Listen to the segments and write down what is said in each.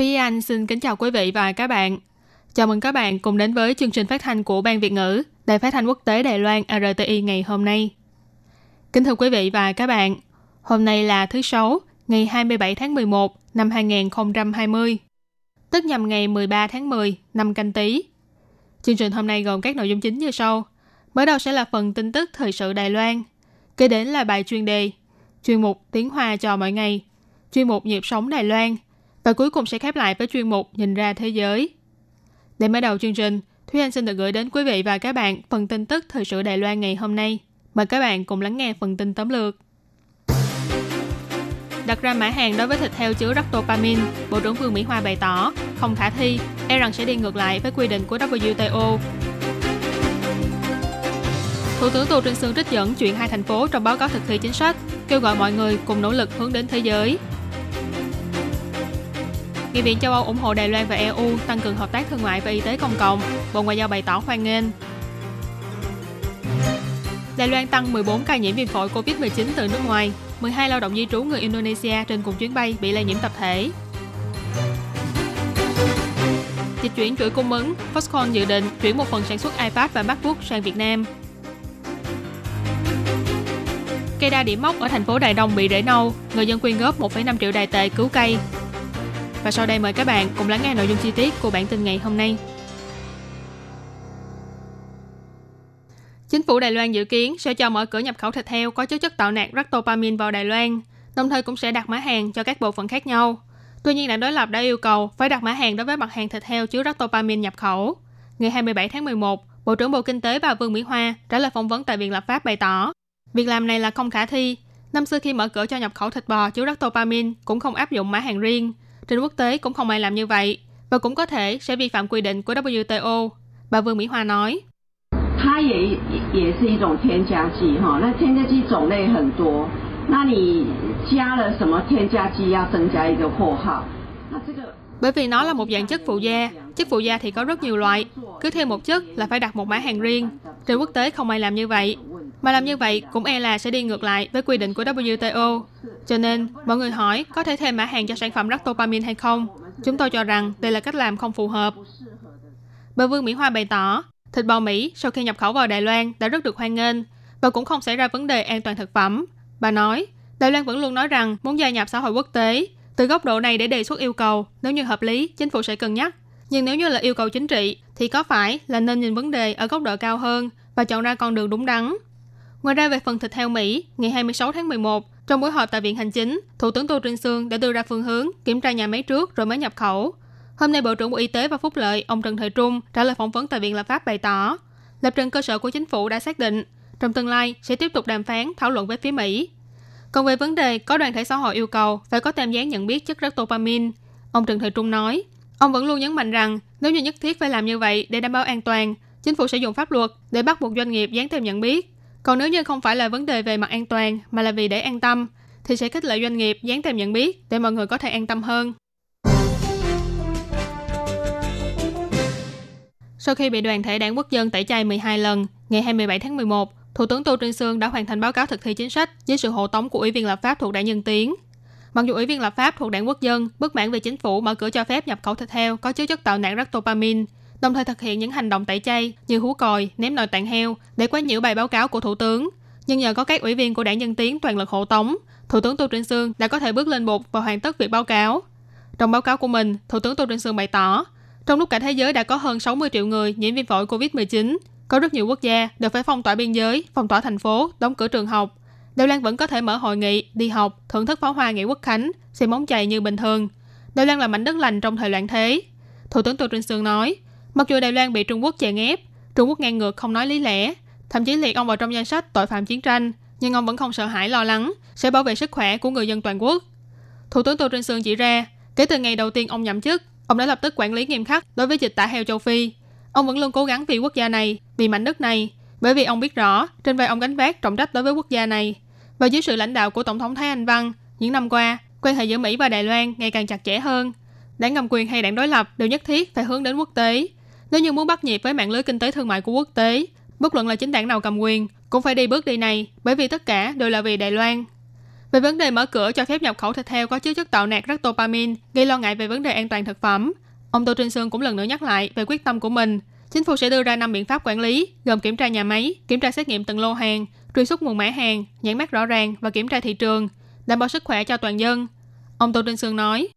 Thúy Anh xin kính chào quý vị và các bạn. Chào mừng các bạn cùng đến với chương trình phát thanh của Ban Việt ngữ, Đài phát thanh quốc tế Đài Loan RTI ngày hôm nay. Kính thưa quý vị và các bạn, hôm nay là thứ Sáu, ngày 27 tháng 11 năm 2020, tức nhằm ngày 13 tháng 10 năm canh tí. Chương trình hôm nay gồm các nội dung chính như sau. Mới đầu sẽ là phần tin tức thời sự Đài Loan, kế đến là bài chuyên đề, chuyên mục tiếng Hoa cho mỗi ngày, chuyên mục nhịp sống Đài Loan, và cuối cùng sẽ khép lại với chuyên mục nhìn ra thế giới. Để mở đầu chương trình, Thúy Anh xin được gửi đến quý vị và các bạn phần tin tức thời sự Đài Loan ngày hôm nay. Mời các bạn cùng lắng nghe phần tin tóm lược. Đặt ra mã hàng đối với thịt heo chứa ractopamine, Bộ trưởng Vương Mỹ Hoa bày tỏ không khả thi, e rằng sẽ đi ngược lại với quy định của WTO. Thủ tướng Tô Trinh Sương trích dẫn chuyện hai thành phố trong báo cáo thực thi chính sách, kêu gọi mọi người cùng nỗ lực hướng đến thế giới. Nghị viện châu Âu ủng hộ Đài Loan và EU tăng cường hợp tác thương mại và y tế công cộng, Bộ Ngoại giao bày tỏ hoan nghênh. Đài Loan tăng 14 ca nhiễm viêm phổi COVID-19 từ nước ngoài, 12 lao động di trú người Indonesia trên cùng chuyến bay bị lây nhiễm tập thể. Dịch chuyển chuỗi cung ứng, Foxconn dự định chuyển một phần sản xuất iPad và MacBook sang Việt Nam. Cây đa điểm mốc ở thành phố Đài Đông bị rễ nâu, người dân quyên góp 1,5 triệu đài tệ cứu cây. Và sau đây mời các bạn cùng lắng nghe nội dung chi tiết của bản tin ngày hôm nay. Chính phủ Đài Loan dự kiến sẽ cho mở cửa nhập khẩu thịt heo có chứa chất tạo nạc ractopamine vào Đài Loan, đồng thời cũng sẽ đặt mã hàng cho các bộ phận khác nhau. Tuy nhiên, đảng đối lập đã yêu cầu phải đặt mã hàng đối với mặt hàng thịt heo chứa ractopamine nhập khẩu. Ngày 27 tháng 11, Bộ trưởng Bộ Kinh tế bà Vương Mỹ Hoa trả lời phỏng vấn tại Viện Lập pháp bày tỏ, việc làm này là không khả thi. Năm xưa khi mở cửa cho nhập khẩu thịt bò chứa ractopamine cũng không áp dụng mã hàng riêng. Trên quốc tế cũng không ai làm như vậy và cũng có thể sẽ vi phạm quy định của WTO. Bà Vương Mỹ Hoa nói. 它也也是一种添加剂哈，那添加剂种类很多，那你加了什么添加剂要增加一个括号，那这个 Bởi vì nó là một dạng chất phụ gia, chất phụ gia thì có rất nhiều loại, cứ thêm một chất là phải đặt một mã hàng riêng. Trên quốc tế không ai làm như vậy, mà làm như vậy cũng e là sẽ đi ngược lại với quy định của WTO. Cho nên, mọi người hỏi có thể thêm mã hàng cho sản phẩm ractopamine hay không? Chúng tôi cho rằng đây là cách làm không phù hợp. Bà Vương Mỹ Hoa bày tỏ, thịt bò Mỹ sau khi nhập khẩu vào Đài Loan đã rất được hoan nghênh và cũng không xảy ra vấn đề an toàn thực phẩm. Bà nói, Đài Loan vẫn luôn nói rằng muốn gia nhập xã hội quốc tế. Từ góc độ này để đề xuất yêu cầu, nếu như hợp lý, chính phủ sẽ cân nhắc. Nhưng nếu như là yêu cầu chính trị, thì có phải là nên nhìn vấn đề ở góc độ cao hơn và chọn ra con đường đúng đắn. Ngoài ra về phần thịt heo Mỹ, ngày 26 tháng 11, trong buổi họp tại Viện Hành Chính, Thủ tướng Tô Trinh Sương đã đưa ra phương hướng kiểm tra nhà máy trước rồi mới nhập khẩu. Hôm nay Bộ trưởng Bộ Y tế và Phúc lợi, ông Trần Thời Trung trả lời phỏng vấn tại Viện Lập pháp bày tỏ, lập trình cơ sở của chính phủ đã xác định, trong tương lai sẽ tiếp tục đàm phán, thảo luận với phía Mỹ. Còn về vấn đề có đoàn thể xã hội yêu cầu phải có tem dán nhận biết chất ractopamine, ông Trần Thời Trung nói, ông vẫn luôn nhấn mạnh rằng nếu như nhất thiết phải làm như vậy để đảm bảo an toàn, chính phủ sẽ dùng pháp luật để bắt buộc doanh nghiệp dán tem nhận biết. Còn nếu như không phải là vấn đề về mặt an toàn mà là vì để an tâm, thì sẽ khích lệ doanh nghiệp dán tem nhận biết để mọi người có thể an tâm hơn. Sau khi bị đoàn thể đảng quốc dân tẩy chay 12 lần, ngày 27 tháng 11, Thủ tướng Tô Trinh Sương đã hoàn thành báo cáo thực thi chính sách với sự hộ tống của Ủy viên lập pháp thuộc đảng Nhân Tiến. Mặc dù Ủy viên lập pháp thuộc đảng quốc dân bất mãn về chính phủ mở cửa cho phép nhập khẩu thịt heo có chứa chất tạo nạn ractopamine, đồng thời thực hiện những hành động tẩy chay như hú còi, ném nồi tạng heo để quấy nhiễu bài báo cáo của Thủ tướng. Nhưng nhờ có các ủy viên của đảng Nhân Tiến toàn lực hộ tống, Thủ tướng Tô Trinh Sương đã có thể bước lên bục và hoàn tất việc báo cáo. Trong báo cáo của mình, Thủ tướng Tô Trinh Sương bày tỏ, trong lúc cả thế giới đã có hơn 60 triệu người nhiễm viêm phổi COVID-19, có rất nhiều quốc gia đều phải phong tỏa biên giới, phong tỏa thành phố, đóng cửa trường học. Đài Loan vẫn có thể mở hội nghị, đi học, thưởng thức pháo hoa ngày quốc khánh, xem bóng chày như bình thường. Đài Loan là mảnh đất lành trong thời loạn thế. Thủ tướng Tô Trinh Sương nói, mặc dù Đài Loan bị Trung Quốc chèn ép, Trung Quốc ngang ngược không nói lý lẽ, thậm chí liệt ông vào trong danh sách tội phạm chiến tranh, nhưng ông vẫn không sợ hãi lo lắng sẽ bảo vệ sức khỏe của người dân toàn quốc. Thủ tướng Tô Trinh Sương chỉ ra, kể từ ngày đầu tiên ông nhậm chức, ông đã lập tức quản lý nghiêm khắc đối với dịch tả heo châu Phi. Ông vẫn luôn cố gắng vì quốc gia này, vì mảnh đất này, bởi vì ông biết rõ trên vai ông gánh vác trọng trách đối với quốc gia này. Và dưới sự lãnh đạo của Tổng thống Thái Anh Văn, những năm qua, quan hệ giữa Mỹ và Đài Loan ngày càng chặt chẽ hơn. Đảng cầm quyền hay đảng đối lập đều nhất thiết phải hướng đến quốc tế. Nếu như muốn bắt nhịp với mạng lưới kinh tế thương mại của quốc tế, bất luận là chính đảng nào cầm quyền, cũng phải đi bước đi này, bởi vì tất cả đều là vì Đài Loan. Về vấn đề mở cửa cho phép nhập khẩu thịt heo có chứa chất tạo nạc ractopamine gây lo ngại về vấn đề an toàn thực phẩm, ông Tô Trinh Sương cũng lần nữa nhắc lại về quyết tâm của mình. Chính phủ sẽ đưa ra năm biện pháp quản lý, gồm kiểm tra nhà máy, kiểm tra xét nghiệm từng lô hàng, truy xuất nguồn mã hàng, nhãn mát rõ ràng và kiểm tra thị trường, đảm bảo sức khỏe cho toàn dân. Ông Tô Trinh Sương nói.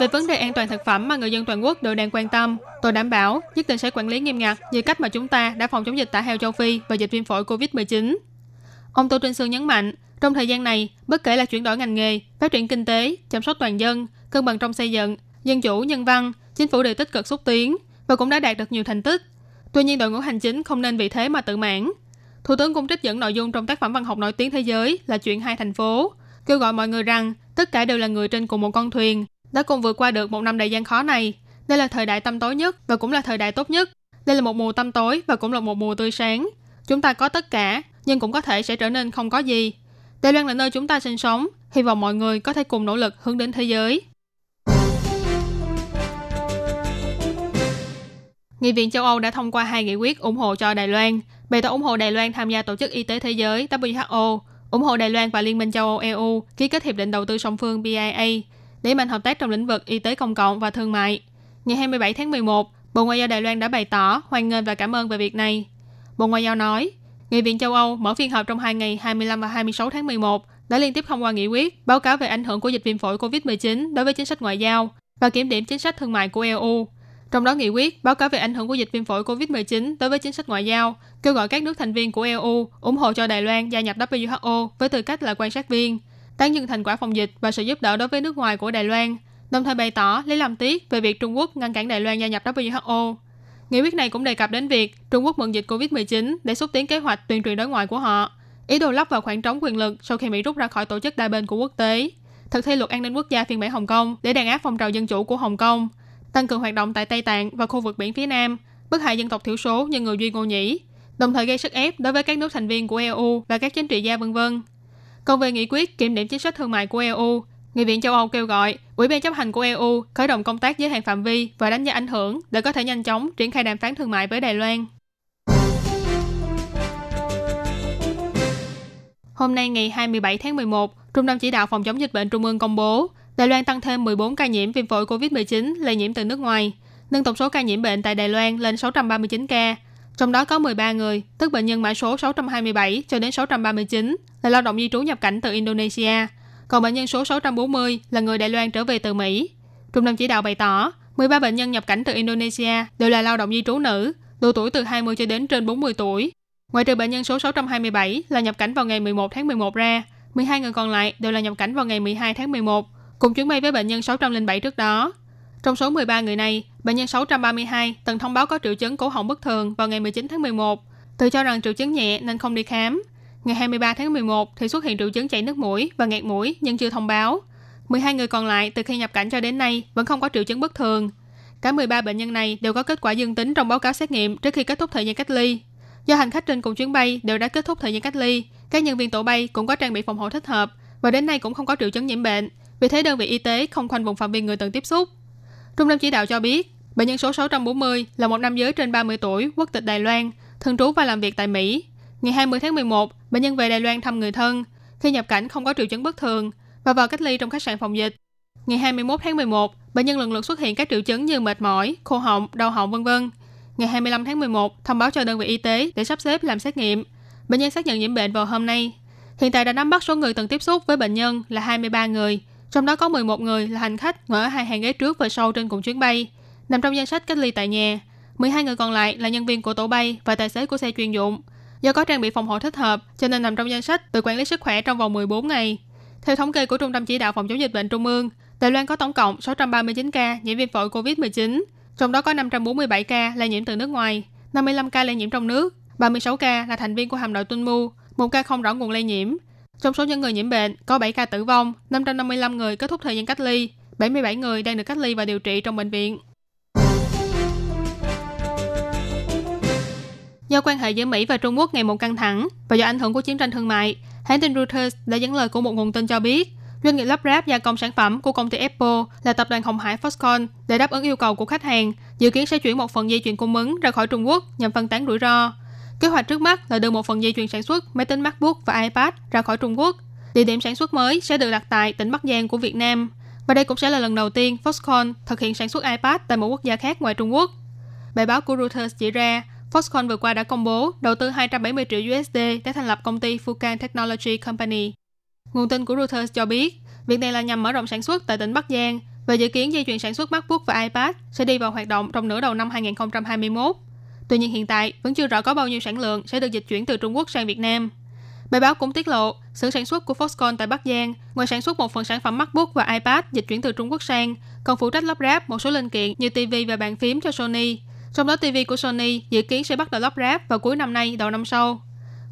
Về vấn đề an toàn thực phẩm mà người dân toàn quốc đều đang quan tâm, tôi đảm bảo nhất định sẽ quản lý nghiêm ngặt như cách mà chúng ta đã phòng chống dịch tả heo châu Phi và dịch viêm phổi COVID-19. Ông Tô Trinh Sương nhấn mạnh, trong thời gian này, bất kể là chuyển đổi ngành nghề, phát triển kinh tế, chăm sóc toàn dân, cân bằng trong xây dựng, dân chủ, nhân văn, chính phủ đều tích cực xúc tiến và cũng đã đạt được nhiều thành tích. Tuy nhiên đội ngũ hành chính không nên vì thế mà tự mãn. Thủ tướng cũng trích dẫn nội dung trong tác phẩm văn học nổi tiếng thế giới là chuyện hai thành phố, kêu gọi mọi người rằng tất cả đều là người trên cùng một con thuyền, đã cùng vượt qua được một năm đầy gian khó này. Đây là thời đại tâm tối nhất và cũng là thời đại tốt nhất. Đây là một mùa tâm tối và cũng là một mùa tươi sáng. Chúng ta có tất cả, nhưng cũng có thể sẽ trở nên không có gì. Đài Loan là nơi chúng ta sinh sống, hy vọng mọi người có thể cùng nỗ lực hướng đến thế giới. Nghị viện châu Âu đã thông qua hai nghị quyết ủng hộ cho Đài Loan, bày tỏ ủng hộ Đài Loan tham gia Tổ chức Y tế Thế giới WHO, ủng hộ Đài Loan và Liên minh châu Âu EU ký kết hiệp định đầu tư song phương BIA, để mạnh hợp tác trong lĩnh vực y tế công cộng và thương mại. Ngày 27 tháng 11, Bộ Ngoại giao Đài Loan đã bày tỏ hoan nghênh và cảm ơn về việc này. Bộ Ngoại giao nói, Nghị viện châu Âu mở phiên họp trong hai ngày 25 và 26 tháng 11 đã liên tiếp thông qua nghị quyết báo cáo về ảnh hưởng của dịch viêm phổi COVID-19 đối với chính sách ngoại giao và kiểm điểm chính sách thương mại của EU. Trong đó nghị quyết báo cáo về ảnh hưởng của dịch viêm phổi COVID-19 đối với chính sách ngoại giao, kêu gọi các nước thành viên của EU ủng hộ cho Đài Loan gia nhập WHO với tư cách là quan sát viên, tán dương thành quả phòng dịch và sự giúp đỡ đối với nước ngoài của Đài Loan, đồng thời bày tỏ lấy làm tiếc về việc Trung Quốc ngăn cản Đài Loan gia nhập WHO. Nghị quyết này cũng đề cập đến việc Trung Quốc mượn dịch COVID-19 để xúc tiến kế hoạch tuyên truyền đối ngoại của họ, ý đồ lấp vào khoảng trống quyền lực sau khi Mỹ rút ra khỏi tổ chức đa bên của quốc tế, thực thi luật an ninh quốc gia phiên bản Hồng Kông để đàn áp phong trào dân chủ của Hồng Kông, tăng cường hoạt động tại Tây Tạng và khu vực biển phía Nam, bức hại dân tộc thiểu số như người Duy Ngô Nhĩ, đồng thời gây sức ép đối với các nước thành viên của EU và các chính trị gia vân vân. Còn về nghị quyết kiểm điểm chính sách thương mại của EU, Nghị viện châu Âu kêu gọi Ủy ban chấp hành của EU khởi động công tác giới hạn phạm vi và đánh giá ảnh hưởng để có thể nhanh chóng triển khai đàm phán thương mại với Đài Loan. Hôm nay ngày 27 tháng 11, Trung tâm Chỉ đạo Phòng chống dịch bệnh Trung ương công bố Đài Loan tăng thêm 14 ca nhiễm viêm phổi COVID-19 lây nhiễm từ nước ngoài, nâng tổng số ca nhiễm bệnh tại Đài Loan lên 639 ca. Trong đó có 13 người, tức bệnh nhân mã số 627 cho đến 639, là lao động di trú nhập cảnh từ Indonesia, còn bệnh nhân số 640 là người Đài Loan trở về từ Mỹ. Trung tâm chỉ đạo bày tỏ, 13 bệnh nhân nhập cảnh từ Indonesia đều là lao động di trú nữ, độ tuổi từ 20 cho đến trên 40 tuổi. Ngoài trừ bệnh nhân số 627 là nhập cảnh vào ngày 11 tháng 11 ra, 12 người còn lại đều là nhập cảnh vào ngày 12 tháng 11, cùng chuyến bay với bệnh nhân 607 trước đó. Trong số 13 người này, bệnh nhân 632 từng thông báo có triệu chứng cổ họng bất thường vào ngày 19 tháng 11, tự cho rằng triệu chứng nhẹ nên không đi khám. Ngày 23 tháng 11 thì xuất hiện triệu chứng chảy nước mũi và nghẹt mũi nhưng chưa thông báo. 12 người còn lại từ khi nhập cảnh cho đến nay vẫn không có triệu chứng bất thường. Cả 13 bệnh nhân này đều có kết quả dương tính trong báo cáo xét nghiệm trước khi kết thúc thời gian cách ly. Do hành khách trên cùng chuyến bay đều đã kết thúc thời gian cách ly, các nhân viên tổ bay cũng có trang bị phòng hộ thích hợp và đến nay cũng không có triệu chứng nhiễm bệnh. Vì thế đơn vị y tế không khoanh vùng phạm vi người từng tiếp xúc. Trung tâm chỉ đạo cho biết, bệnh nhân số 640 là một nam giới trên 30 tuổi, quốc tịch Đài Loan, thường trú và làm việc tại Mỹ. Ngày 20 tháng 11, bệnh nhân về Đài Loan thăm người thân. Khi nhập cảnh không có triệu chứng bất thường và vào cách ly trong khách sạn phòng dịch. Ngày 21 tháng 11, bệnh nhân lần lượt xuất hiện các triệu chứng như mệt mỏi, khô họng, đau họng vân vân. Ngày 25 tháng 11, thông báo cho đơn vị y tế để sắp xếp làm xét nghiệm. Bệnh nhân xác nhận nhiễm bệnh vào hôm nay. Hiện tại đã nắm bắt số người từng tiếp xúc với bệnh nhân là 23 người, trong đó có 11 người là hành khách ngồi ở hai hàng ghế trước và sau trên cùng chuyến bay, nằm trong danh sách cách ly tại nhà. 12 người còn lại là nhân viên của tổ bay và tài xế của xe chuyên dụng. Do có trang bị phòng hộ thích hợp, cho nên nằm trong danh sách tự quản lý sức khỏe trong vòng 14 ngày. Theo thống kê của Trung tâm Chỉ đạo Phòng chống dịch bệnh Trung ương, Đài Loan có tổng cộng 639 ca nhiễm viêm phổi COVID-19, trong đó có 547 ca lây nhiễm từ nước ngoài, 55 ca lây nhiễm trong nước, 36 ca là thành viên của hạm đội tuân mu một ca không rõ nguồn lây nhiễm. Trong số những người nhiễm bệnh, có 7 ca tử vong, 555 người kết thúc thời gian cách ly, 77 người đang được cách ly và điều trị trong bệnh viện. Do quan hệ giữa Mỹ và Trung Quốc ngày một căng thẳng và do ảnh hưởng của chiến tranh thương mại, hãng tin Reuters đã dẫn lời của một nguồn tin cho biết doanh nghiệp lắp ráp gia công sản phẩm của công ty Apple là tập đoàn Hồng Hải Foxconn để đáp ứng yêu cầu của khách hàng, dự kiến sẽ chuyển một phần dây chuyền cung ứng ra khỏi Trung Quốc nhằm phân tán rủi ro. Kế hoạch trước mắt là đưa một phần dây chuyền sản xuất máy tính MacBook và iPad ra khỏi Trung Quốc. Địa điểm sản xuất mới sẽ được đặt tại tỉnh Bắc Giang của Việt Nam. Và đây cũng sẽ là lần đầu tiên Foxconn thực hiện sản xuất iPad tại một quốc gia khác ngoài Trung Quốc. Bài báo của Reuters chỉ ra, Foxconn vừa qua đã công bố đầu tư 270 triệu USD để thành lập công ty Fukan Technology Company. Nguồn tin của Reuters cho biết, việc này là nhằm mở rộng sản xuất tại tỉnh Bắc Giang và dự kiến dây chuyền sản xuất MacBook và iPad sẽ đi vào hoạt động trong nửa đầu năm 2021. Tuy nhiên hiện tại vẫn chưa rõ có bao nhiêu sản lượng sẽ được dịch chuyển từ Trung Quốc sang Việt Nam. Bài báo cũng tiết lộ, xưởng sản xuất của Foxconn tại Bắc Giang, ngoài sản xuất một phần sản phẩm MacBook và iPad dịch chuyển từ Trung Quốc sang, còn phụ trách lắp ráp một số linh kiện như TV và bàn phím cho Sony. Trong đó TV của Sony dự kiến sẽ bắt đầu lắp ráp vào cuối năm nay, đầu năm sau.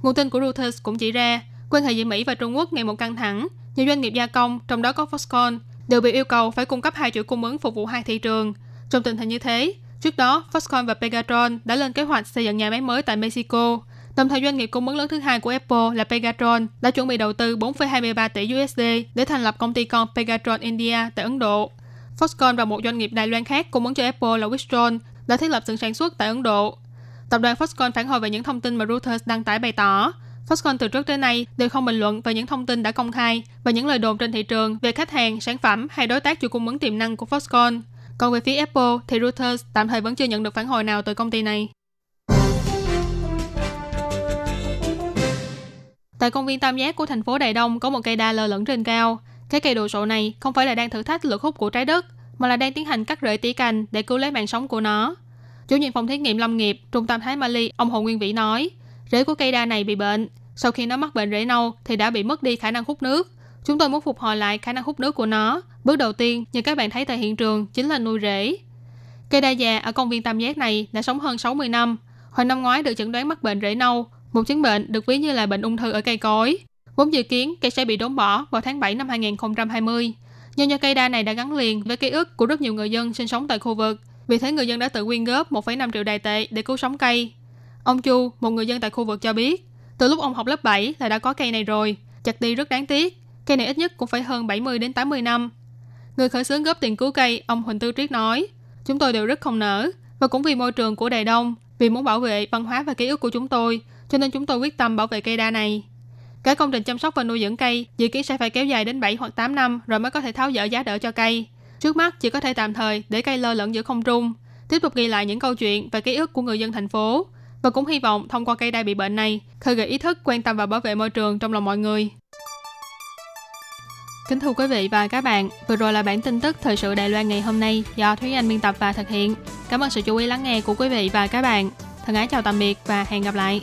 Nguồn tin của Reuters cũng chỉ ra, quan hệ giữa Mỹ và Trung Quốc ngày một căng thẳng, nhiều doanh nghiệp gia công, trong đó có Foxconn, đều bị yêu cầu phải cung cấp hai chuỗi cung ứng phục vụ hai thị trường. Trong tình hình như thế, trước đó Foxconn và Pegatron đã lên kế hoạch xây dựng nhà máy mới tại Mexico. Đồng thời doanh nghiệp cung ứng lớn thứ hai của Apple là Pegatron đã chuẩn bị đầu tư 4,23 tỷ USD để thành lập công ty con Pegatron India tại Ấn Độ. Foxconn và một doanh nghiệp Đài Loan khác cung ứng cho Apple là Wistron đã thiết lập xưởng sản xuất tại Ấn Độ. Tập đoàn Foxconn phản hồi về những thông tin mà Reuters đăng tải bày tỏ, Foxconn từ trước tới nay đều không bình luận về những thông tin đã công khai và những lời đồn trên thị trường về khách hàng, sản phẩm hay đối tác chuỗi cung ứng tiềm năng của Foxconn. Còn về phía Apple thì Reuters tạm thời vẫn chưa nhận được phản hồi nào từ công ty này. Tại công viên Tam Giác của thành phố Đài Đông có một cây đa lơ lửng trên cao. Cái cây đồ sộ này không phải là đang thử thách lực hút của trái đất, mà là đang tiến hành cắt rễ tỉa cành để cứu lấy mạng sống của nó. Chủ nhiệm phòng thí nghiệm lâm nghiệp Trung tâm Thái Mali, ông Hồ Nguyên Vĩ nói, rễ của cây đa này bị bệnh. Sau khi nó mắc bệnh rễ nâu thì đã bị mất đi khả năng hút nước. Chúng tôi muốn phục hồi lại khả năng hút nước của nó. Bước đầu tiên, như các bạn thấy tại hiện trường, chính là nuôi rễ. Cây đa già ở công viên Tam Giác này đã sống hơn 60 năm. Hồi năm ngoái được chẩn đoán mắc bệnh rễ nâu, một chứng bệnh được ví như là bệnh ung thư ở cây cối. Vốn dự kiến cây sẽ bị đốn bỏ vào tháng 7 năm 2020. Nhưng do cây đa này đã gắn liền với ký ức của rất nhiều người dân sinh sống tại khu vực, vì thế người dân đã tự quyên góp 1,5 triệu đài tệ để cứu sống cây. Ông Chu, một người dân tại khu vực cho biết, từ lúc ông học lớp 7 là đã có cây này rồi, chặt đi rất đáng tiếc. Cây này ít nhất cũng phải hơn 70 đến 80 năm. Người khởi xướng góp tiền cứu cây, ông Huỳnh Tư Triết nói, chúng tôi đều rất không nở, và cũng vì môi trường của Đài Đông, vì muốn bảo vệ văn hóa và ký ức của chúng tôi, cho nên chúng tôi quyết tâm bảo vệ cây đa này. Cả công trình chăm sóc và nuôi dưỡng cây dự kiến sẽ phải kéo dài đến 7 hoặc 8 năm rồi mới có thể tháo dỡ giá đỡ cho cây. Trước mắt chỉ có thể tạm thời để cây lơ lửng giữa không trung, tiếp tục ghi lại những câu chuyện và ký ức của người dân thành phố và cũng hy vọng thông qua cây đai bị bệnh này khơi gợi ý thức quan tâm và bảo vệ môi trường trong lòng mọi người. Kính thưa quý vị và các bạn, vừa rồi là bản tin tức thời sự Đài Loan ngày hôm nay do Thúy Anh biên tập và thực hiện. Cảm ơn sự chú ý lắng nghe của quý vị và các bạn. Thân ái chào tạm biệt và hẹn gặp lại.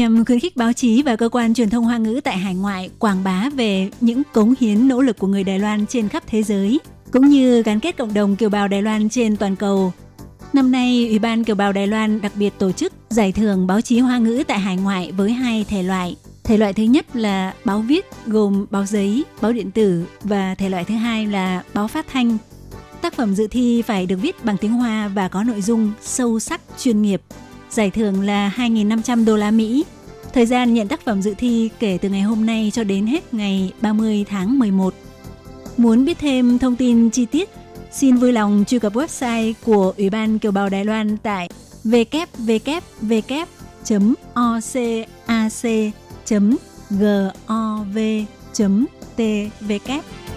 Nhằm khuyến khích báo chí và cơ quan truyền thông Hoa ngữ tại hải ngoại quảng bá về những cống hiến nỗ lực của người Đài Loan trên khắp thế giới, cũng như gắn kết cộng đồng kiều bào Đài Loan trên toàn cầu. Năm nay, Ủy ban Kiều bào Đài Loan đặc biệt tổ chức giải thưởng báo chí Hoa ngữ tại hải ngoại với hai thể loại. Thể loại thứ nhất là báo viết gồm báo giấy, báo điện tử và thể loại thứ hai là báo phát thanh. Tác phẩm dự thi phải được viết bằng tiếng Hoa và có nội dung sâu sắc, chuyên nghiệp, Giải thưởng là 2.500 đô la Mỹ. Thời gian nhận tác phẩm dự thi kể từ ngày hôm nay cho đến hết ngày 30 tháng 11. Muốn biết thêm thông tin chi tiết, xin vui lòng truy cập website của Ủy ban Kiều bào Đài Loan tại www.ocac.gov.tw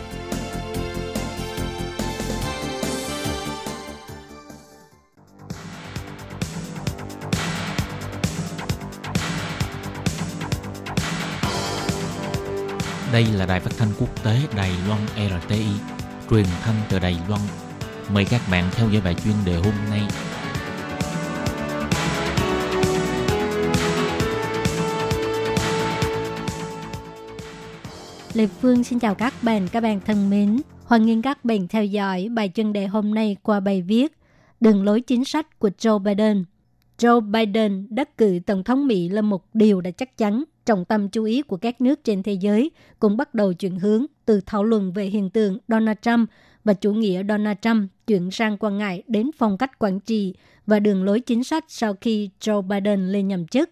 Đây là đài phát thanh quốc tế Đài Loan RTI, truyền thanh từ Đài Loan. Mời các bạn theo dõi bài chuyên đề hôm nay. Lê Phương xin chào các bạn, các bạn thân mến. Hoan nghênh các bạn theo dõi bài chuyên đề hôm nay qua bài viết Đường lối chính sách của Joe Biden. Joe Biden đắc cử Tổng thống Mỹ là một điều đã chắc chắn. Trọng tâm chú ý của các nước trên thế giới cũng bắt đầu chuyển hướng từ thảo luận về hiện tượng Donald Trump và chủ nghĩa Donald Trump chuyển sang quan ngại đến phong cách quản trị và đường lối chính sách sau khi Joe Biden lên nhậm chức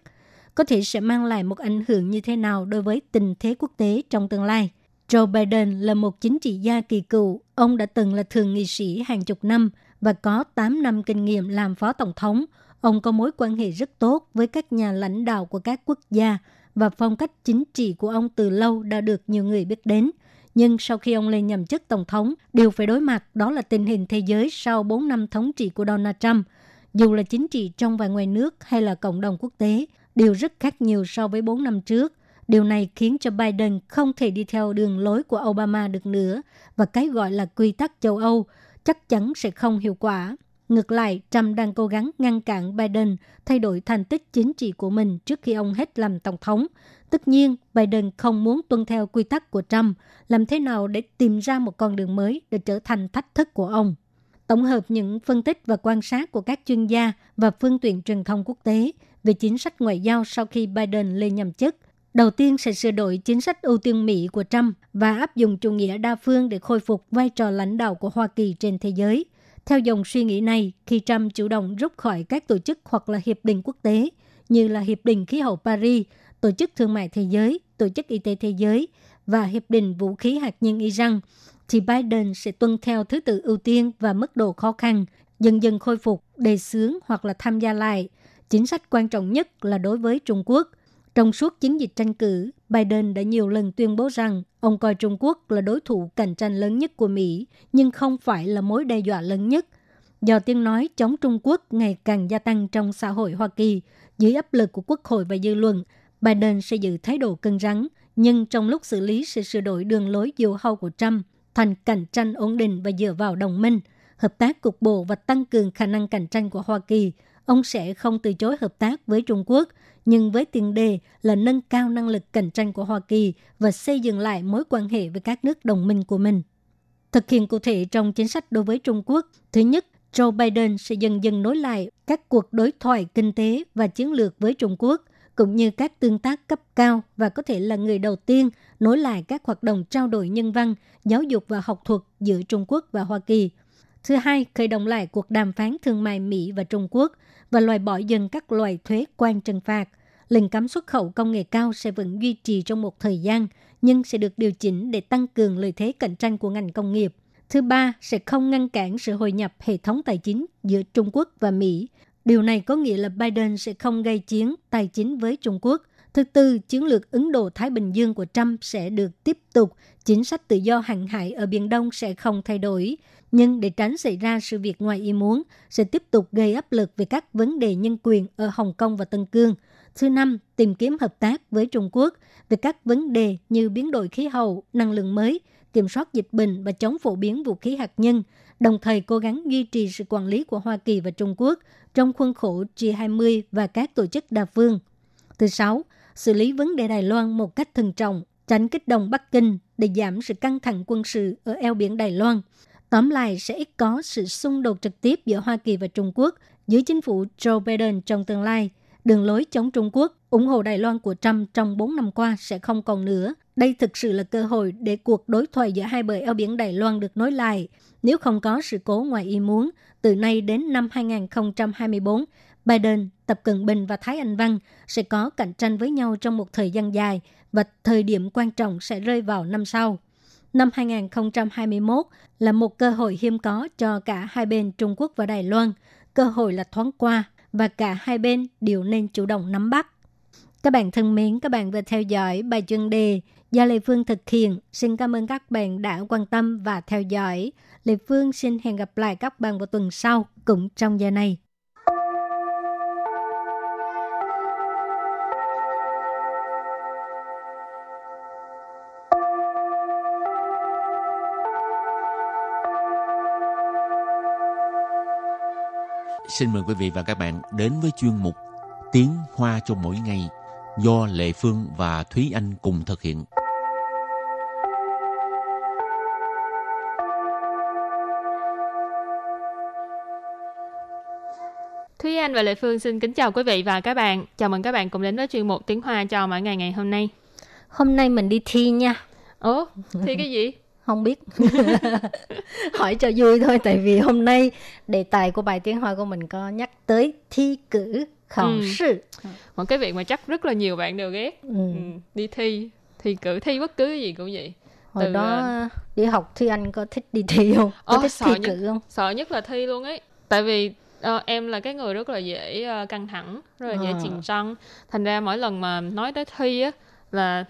có thể sẽ mang lại một ảnh hưởng như thế nào đối với tình thế quốc tế trong tương lai. Joe Biden là một chính trị gia kỳ cựu. Ông đã từng là thường nghị sĩ hàng chục năm và có 8 năm kinh nghiệm làm phó tổng thống. Ông có mối quan hệ rất tốt với các nhà lãnh đạo của các quốc gia và phong cách chính trị của ông từ lâu đã được nhiều người biết đến. Nhưng sau khi ông lên nhậm chức tổng thống, điều phải đối mặt đó là tình hình thế giới sau 4 năm thống trị của Donald Trump. Dù là chính trị trong và ngoài nước hay là cộng đồng quốc tế, đều rất khác nhiều so với 4 năm trước. Điều này khiến cho Biden không thể đi theo đường lối của Obama được nữa và cái gọi là quy tắc châu Âu chắc chắn sẽ không hiệu quả. Ngược lại, Trump đang cố gắng ngăn cản Biden thay đổi thành tích chính trị của mình trước khi ông hết làm tổng thống. Tất nhiên, Biden không muốn tuân theo quy tắc của Trump, làm thế nào để tìm ra một con đường mới để trở thành thách thức của ông. Tổng hợp những phân tích và quan sát của các chuyên gia và phương tiện truyền thông quốc tế về chính sách ngoại giao sau khi Biden lên nhậm chức – Đầu tiên sẽ sửa đổi chính sách ưu tiên Mỹ của Trump và áp dụng chủ nghĩa đa phương để khôi phục vai trò lãnh đạo của Hoa Kỳ trên thế giới. Theo dòng suy nghĩ này, khi Trump chủ động rút khỏi các tổ chức hoặc là hiệp định quốc tế như là Hiệp định Khí hậu Paris, Tổ chức Thương mại Thế giới, Tổ chức Y tế Thế giới và Hiệp định Vũ khí hạt nhân Iran, thì Biden sẽ tuân theo thứ tự ưu tiên và mức độ khó khăn, dần dần khôi phục, đề xướng hoặc là tham gia lại. Chính sách quan trọng nhất là đối với Trung Quốc – trong suốt chiến dịch tranh cử, Biden đã nhiều lần tuyên bố rằng ông coi Trung Quốc là đối thủ cạnh tranh lớn nhất của Mỹ, nhưng không phải là mối đe dọa lớn nhất. Do tiếng nói chống Trung Quốc ngày càng gia tăng trong xã hội Hoa Kỳ, dưới áp lực của Quốc hội và dư luận, Biden sẽ giữ thái độ cân rắn, nhưng trong lúc xử lý sẽ sửa đổi đường lối diều hâu của Trump thành cạnh tranh ổn định và dựa vào đồng minh, hợp tác cục bộ và tăng cường khả năng cạnh tranh của Hoa Kỳ. Ông sẽ không từ chối hợp tác với Trung Quốc – nhưng với tiền đề là nâng cao năng lực cạnh tranh của Hoa Kỳ và xây dựng lại mối quan hệ với các nước đồng minh của mình. Thực hiện cụ thể trong chính sách đối với Trung Quốc, thứ nhất, Joe Biden sẽ dần dần nối lại các cuộc đối thoại kinh tế và chiến lược với Trung Quốc, cũng như các tương tác cấp cao và có thể là người đầu tiên nối lại các hoạt động trao đổi nhân văn, giáo dục và học thuật giữa Trung Quốc và Hoa Kỳ. Thứ hai, khởi động lại cuộc đàm phán thương mại Mỹ và Trung Quốc – và loại bỏ dần các loại thuế quan trừng phạt. Lệnh cấm xuất khẩu công nghệ cao sẽ vẫn duy trì trong một thời gian, nhưng sẽ được điều chỉnh để tăng cường lợi thế cạnh tranh của ngành công nghiệp. Thứ ba, sẽ không ngăn cản sự hội nhập hệ thống tài chính giữa Trung Quốc và Mỹ. Điều này có nghĩa là Biden sẽ không gây chiến tài chính với Trung Quốc. Thứ tư, chiến lược Ấn Độ-Thái Bình Dương của Trump sẽ được tiếp tục. Chính sách tự do hàng hải ở Biển Đông sẽ không thay đổi nhưng để tránh xảy ra sự việc ngoài ý muốn, sẽ tiếp tục gây áp lực về các vấn đề nhân quyền ở Hồng Kông và Tân Cương. Thứ năm, tìm kiếm hợp tác với Trung Quốc về các vấn đề như biến đổi khí hậu, năng lượng mới, kiểm soát dịch bệnh và chống phổ biến vũ khí hạt nhân, đồng thời cố gắng duy trì sự quản lý của Hoa Kỳ và Trung Quốc trong khuôn khổ G20 và các tổ chức đa phương. Thứ sáu, xử lý vấn đề Đài Loan một cách thận trọng, tránh kích động Bắc Kinh để giảm sự căng thẳng quân sự ở eo biển Đài Loan. Tóm lại sẽ ít có sự xung đột trực tiếp giữa Hoa Kỳ và Trung Quốc dưới chính phủ Joe Biden trong tương lai. Đường lối chống Trung Quốc, ủng hộ Đài Loan của Trump trong 4 năm qua sẽ không còn nữa. Đây thực sự là cơ hội để cuộc đối thoại giữa hai bờ eo biển Đài Loan được nối lại. Nếu không có sự cố ngoài ý muốn, từ nay đến năm 2024, Biden, Tập Cận Bình và Thái Anh Văn sẽ có cạnh tranh với nhau trong một thời gian dài và thời điểm quan trọng sẽ rơi vào năm sau năm 2021 là một cơ hội hiếm có cho cả hai bên Trung Quốc và Đài Loan. Cơ hội là thoáng qua và cả hai bên đều nên chủ động nắm bắt. Các bạn thân mến, các bạn vừa theo dõi bài chuyên đề do Lê Phương thực hiện. Xin cảm ơn các bạn đã quan tâm và theo dõi. Lê Phương xin hẹn gặp lại các bạn vào tuần sau cũng trong giờ này. Xin mời quý vị và các bạn đến với chuyên mục Tiếng Hoa cho mỗi ngày do Lệ Phương và Thúy Anh cùng thực hiện. Thúy Anh và Lệ Phương xin kính chào quý vị và các bạn. Chào mừng các bạn cùng đến với chuyên mục Tiếng Hoa cho mỗi ngày ngày hôm nay. Hôm nay mình đi thi nha. Ủa, thi cái gì? Không biết. Hỏi cho vui thôi tại vì hôm nay đề tài của bài tiếng Hoa của mình có nhắc tới thi cử khảo Ừ. sư. Một cái việc mà chắc rất là nhiều bạn đều ghét. Ừ. Ừ, đi thi, thi cử, thi bất cứ gì cũng vậy. Hồi Từ, đó ờ, đi học thì anh có thích đi thi không? Có Ồ, thích sợ thi nhất. cử không? Sợ nhất là thi luôn ấy. Tại vì ờ, em là cái người rất là dễ ờ, căng thẳng, rất là dễ Ờ. chìm trăng. Thành ra mỗi lần mà nói tới thi á là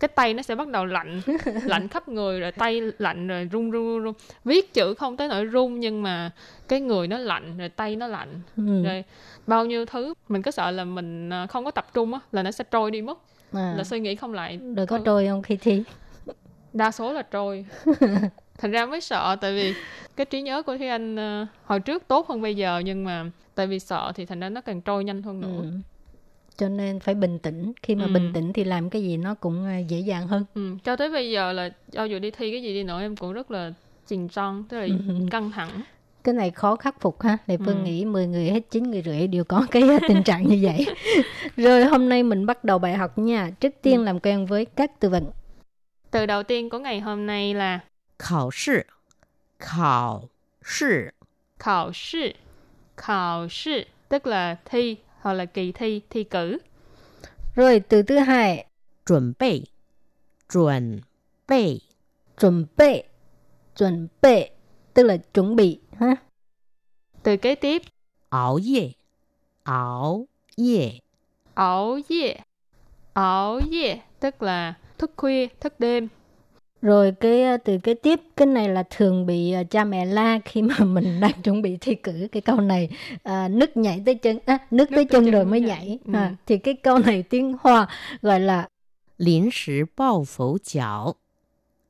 cái tay nó sẽ bắt đầu lạnh lạnh khắp người rồi tay lạnh rồi run run run, run. viết chữ không tới nỗi run nhưng mà cái người nó lạnh rồi tay nó lạnh Ừ. rồi bao nhiêu thứ mình cứ sợ là mình ờ, không có tập trung á là nó sẽ trôi đi mất À. là suy nghĩ không lại Rồi có trôi không khi thi? đa số là trôi thành ra mới sợ tại vì cái trí nhớ của Thúy Anh ờ, hồi trước tốt hơn bây giờ nhưng mà tại vì sợ thì thành ra nó càng trôi nhanh hơn nữa Ừ cho nên phải bình tĩnh. Khi mà ừ. bình tĩnh thì làm cái gì nó cũng à, dễ dàng hơn. Ừ. cho tới bây giờ là cho dù đi thi cái gì đi nữa em cũng rất là chìm son tức là ừ. căng thẳng. Cái này khó khắc phục ha. Lệ Phương ừ. nghĩ 10 người hết 9 người rưỡi đều có cái tình trạng như vậy. Rồi hôm nay mình bắt đầu bài học nha. Trước tiên ừ. làm quen với các từ vựng. Từ đầu tiên của ngày hôm nay là Khảo sư. Khảo sư. Khảo sư. Khảo sư Tức là thi hoặc là kỳ thi, thi cử. Rồi từ thứ hai, chuẩn bị, chuẩn bị, chuẩn bị, chuẩn bị, tức là chuẩn bị ha. Từ kế tiếp, ảo yê, ảo yê, ảo yê, ảo yê, tức là thức khuya, thức đêm rồi cái ờ, từ cái tiếp cái này là thường bị ờ, cha mẹ la khi mà mình đang chuẩn bị thi cử cái câu này ờ, à, nước nhảy tới chân à, nước, nước tới chân, chân rồi mới nhảy, nhảy. Ừ. À, thì cái câu này tiếng hoa gọi là Lín sử bao phổ chảo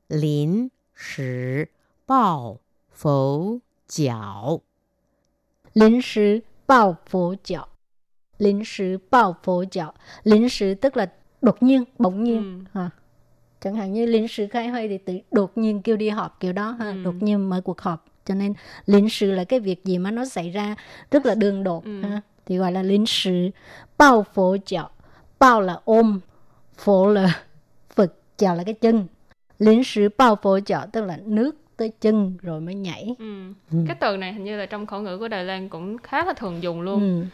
Lín sử bao phổ chảo Lín sử bao phổ chảo Lín sử bao phổ chảo Lín sĩ tức là đột nhiên, bỗng nhiên. Ừ. À. Chẳng hạn như lính sứ khai hơi thì tự đột nhiên kêu đi họp kiểu đó. Ha. Ừ. Đột nhiên mở cuộc họp. Cho nên lính sứ là cái việc gì mà nó xảy ra rất là đường đột. Ừ. Ha. Thì gọi là lính sứ bao phố chảo. Bao là ôm, phố là phật, chảo là cái chân. Lính sứ bao phố chảo tức là nước tới chân rồi mới nhảy. Ừ. Ừ. Cái từ này hình như là trong khẩu ngữ của Đài Loan cũng khá là thường dùng luôn. Ừ.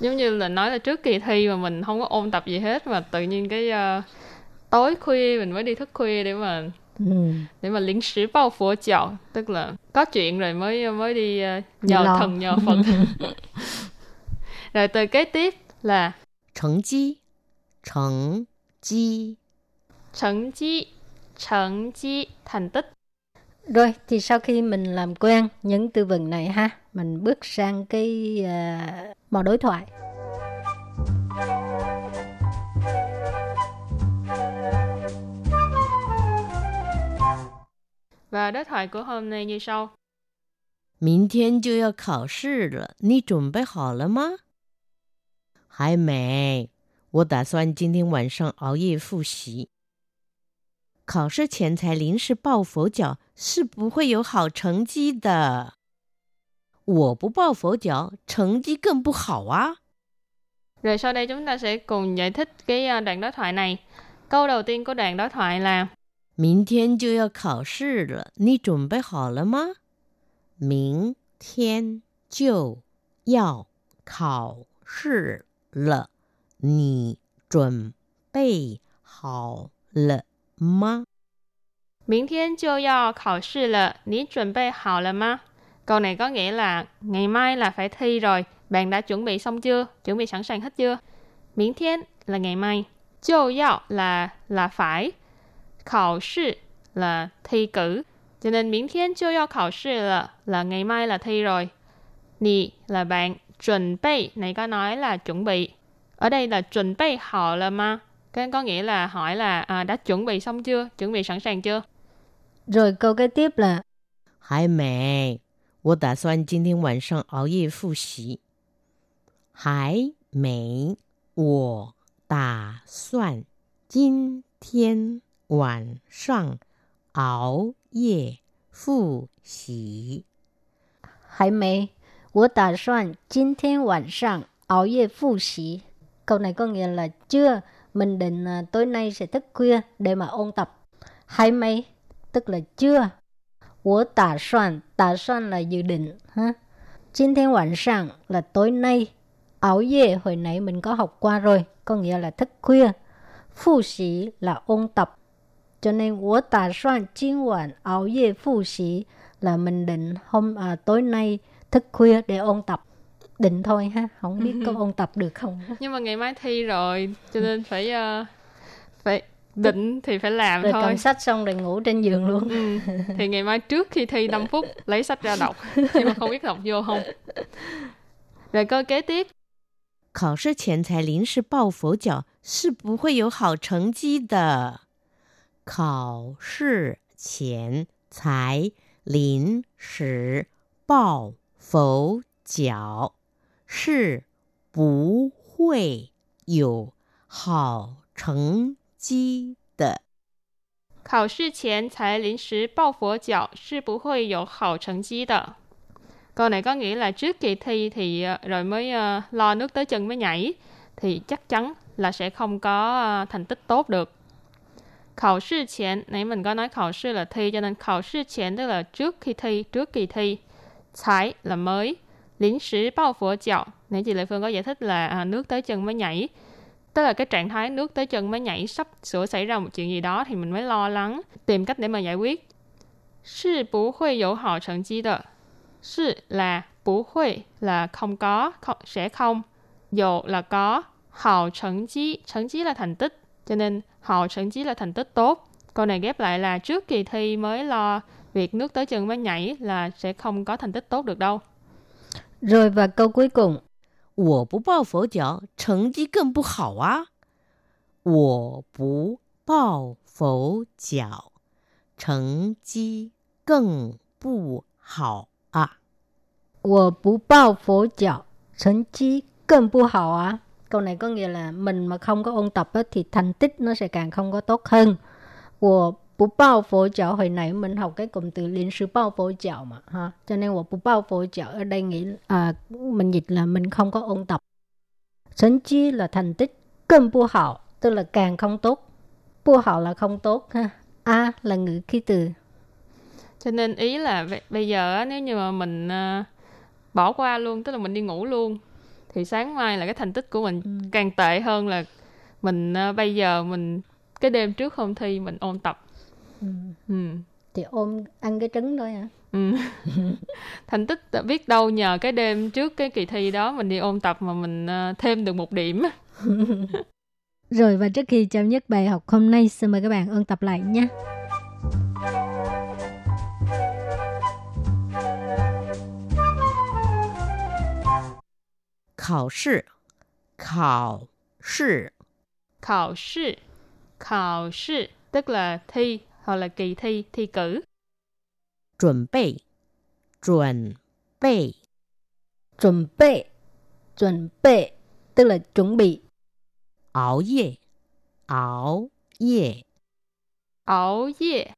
Giống như là nói là trước kỳ thi mà mình không có ôn tập gì hết mà tự nhiên cái ờ, tối khuya mình mới đi thức khuya để mà ừ. để mà lính sử bao phố chào tức là có chuyện rồi mới mới đi uh, nhờ Lo. thần nhờ phật. Rồi từ kế tiếp là thành chi? Thành chi? Thành chi thành chi thành tích. Rồi thì sau khi mình làm quen những từ vựng này ha mình bước sang cái ờ, uh, màu đối thoại. và đối thoại của hôm nay như sau 明天就要考试了，你准备好了吗？还没，我打算今天晚上熬夜复习。考试前才临时抱佛脚，是不会有好成绩的。我不抱佛脚，成绩更不好啊！ rồi sau đây chúng ta sẽ cùng giải thích cái ờ, đoạn đối thoại này câu đầu tiên của đoạn đối thoại là 明天就要考试了，你准备好了吗？明天就要考试了，你准备好了吗？ Miễn thiên chưa do khảo sư là Ní chuẩn bị hào là ma Câu này có nghĩa là ngày mai là phải thi rồi Bạn đã chuẩn bị xong chưa? Chuẩn bị sẵn sàng hết chưa? Miễn thiên là ngày mai Chiêu yào là là phải Khảo sư là thi cử Cho nên miễn thiên chưa do khảo sư là là ngày mai là thi rồi Nì là bạn Chuẩn bị này có nói là chuẩn bị Ở đây là chuẩn bị hào là ma cái có nghĩa là hỏi là à, đã chuẩn bị xong chưa? Chuẩn bị sẵn sàng chưa? Rồi câu kế tiếp là 还没，我打算今天晚上熬夜复习。 还没，我打算今天 晚上熬夜复习。还没，我打算今天晚上熬夜复习. Câu này có nghĩa là chưa, mình định à, tối nay sẽ thức khuya để mà ôn tập. Hay mấy, tức là chưa. 我打算,打算 là dự định. Ha? 今天晚上 là tối nay. Áo dê hồi nãy mình có học qua rồi, có nghĩa là thức khuya. Phụ sĩ là ôn tập. Cho nên 我打算今晚熬夜复习 là mình định hôm à, tối nay thức khuya để ôn tập định thôi ha không biết có ôn tập được không nhưng mà ngày mai thi rồi cho nên phải uh, phải định thì phải làm rồi thôi cầm sách xong rồi ngủ trên giường luôn ừ. thì ngày mai trước khi thi 5 phút lấy sách ra đọc nhưng mà không biết đọc vô không rồi câu kế tiếp 考试前才临时抱佛脚，是不会有好成绩的。 考试前才临时抱佛脚，是不会有好成绩的。考试前才临时抱佛脚是不会有好成绩的。Câu này có nghĩa là trước kỳ thi thì ờ, rồi mới uh, lo nước tới chân mới nhảy thì chắc chắn là sẽ không có uh, thành tích tốt được. Khảo sư 前, nãy mình có nói khảo sư là thi cho nên khảo sư 前 tức là trước khi thi, trước kỳ thi. Thái là mới. Lính sĩ bao phổ chạo. Nãy chị Lệ Phương có giải thích là à, nước tới chân mới nhảy. Tức là cái trạng thái nước tới chân mới nhảy sắp sửa xảy ra một chuyện gì đó thì mình mới lo lắng, tìm cách để mà giải quyết. Sư bú huy dấu hảo thành chi đợ. Sư là bú huy là không có, không, sẽ không. Dầu là có. Hảo thành chi, thành chi là thành tích. Cho nên hảo thành chi là thành tích tốt. Câu này ghép lại là trước kỳ thi mới lo việc nước tới chân mới nhảy là sẽ không có thành tích tốt được đâu. rồi và câu cuối cùng 我不抱佛脚，成绩更不好啊！我不抱佛脚，成绩更不好啊！我不抱佛脚成绩更不好啊 câu này có nghĩa là mình mà không có ôn tập ấy, thì thành tích nó sẽ càng không có tốt hơn. Của bù bao phổ trợ hồi nãy mình học cái cụm từ liên sư bao phổ trợ mà ha. Cho nên của bù bao phổ trợ ở đây nghĩ à, mình dịch là mình không có ôn tập. Sân chi là thành tích cơm bù hảo tức là càng không tốt. Bù hảo là không tốt ha. A à, là ngữ khi từ. Cho nên ý là bây giờ nếu như mà mình à, bỏ qua luôn tức là mình đi ngủ luôn thì sáng mai là cái thành tích của mình Ừ. càng tệ hơn là mình ờ, bây giờ mình cái đêm trước hôm thi mình ôn tập. ừ. Ừ. thì ôm ăn cái trứng thôi hả Ừ. thành tích biết đâu nhờ cái đêm trước cái kỳ thi đó mình đi ôn tập mà mình ờ, thêm được một điểm. Rồi và trước khi chào nhất bài học hôm nay, xin mời các bạn ôn tập lại nhé. 考试，考试， Khảo sư, khảo sư tức là thi hoặc là kỳ thi, thi cử. 准备，准备， Chuẩn bị, chuẩn bị tức là chuẩn bị. 熬夜，熬夜， Ảo ye,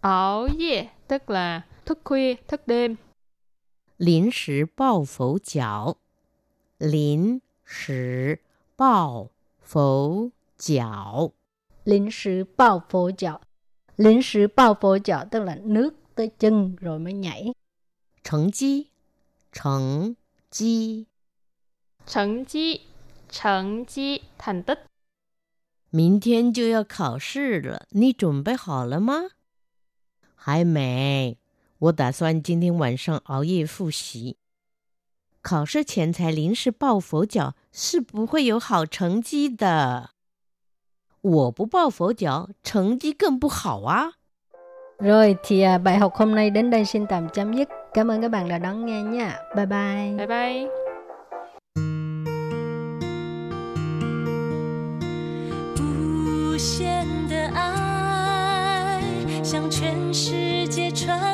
ảo ye tức là thức khuya, thức đêm. 临时抱佛脚，临时抱佛脚， Lính sử bao phổ chảo. Lính sử bao phổ chảo tức là nước tới chân rồi mới nhảy. 成绩，成绩， 成绩, thành绩, thành tích. 明天就要考试了，你准备好了吗？还没，我打算今天晚上熬夜复习。 考试前才临时抱佛脚，是不会有好成绩的。我不抱佛脚，成绩更不好啊！ Rồi thì à, bài học hôm nay đến đây xin tạm chấm dứt. Cảm ơn các bạn đã đón nghe nha. Bye bye. Bye bye. 无限的爱向全世界传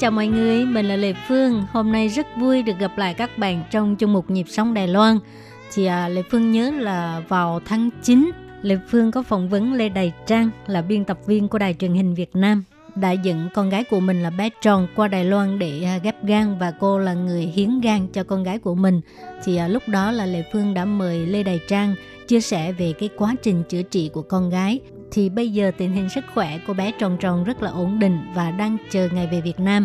Chào mọi người, mình là Lê Phương. Hôm nay rất vui được gặp lại các bạn trong chương mục nhịp sống Đài Loan. Thì à, Lê Phương nhớ là vào tháng 9, Lê Phương có phỏng vấn Lê Đài Trang là biên tập viên của Đài truyền hình Việt Nam đã dẫn con gái của mình là bé Tròn qua Đài Loan để à, ghép gan và cô là người hiến gan cho con gái của mình. Thì à, lúc đó là Lê Phương đã mời Lê Đài Trang chia sẻ về cái quá trình chữa trị của con gái. Thì bây giờ tình hình sức khỏe của bé Tròn Tròn rất là ổn định và đang chờ ngày về Việt Nam.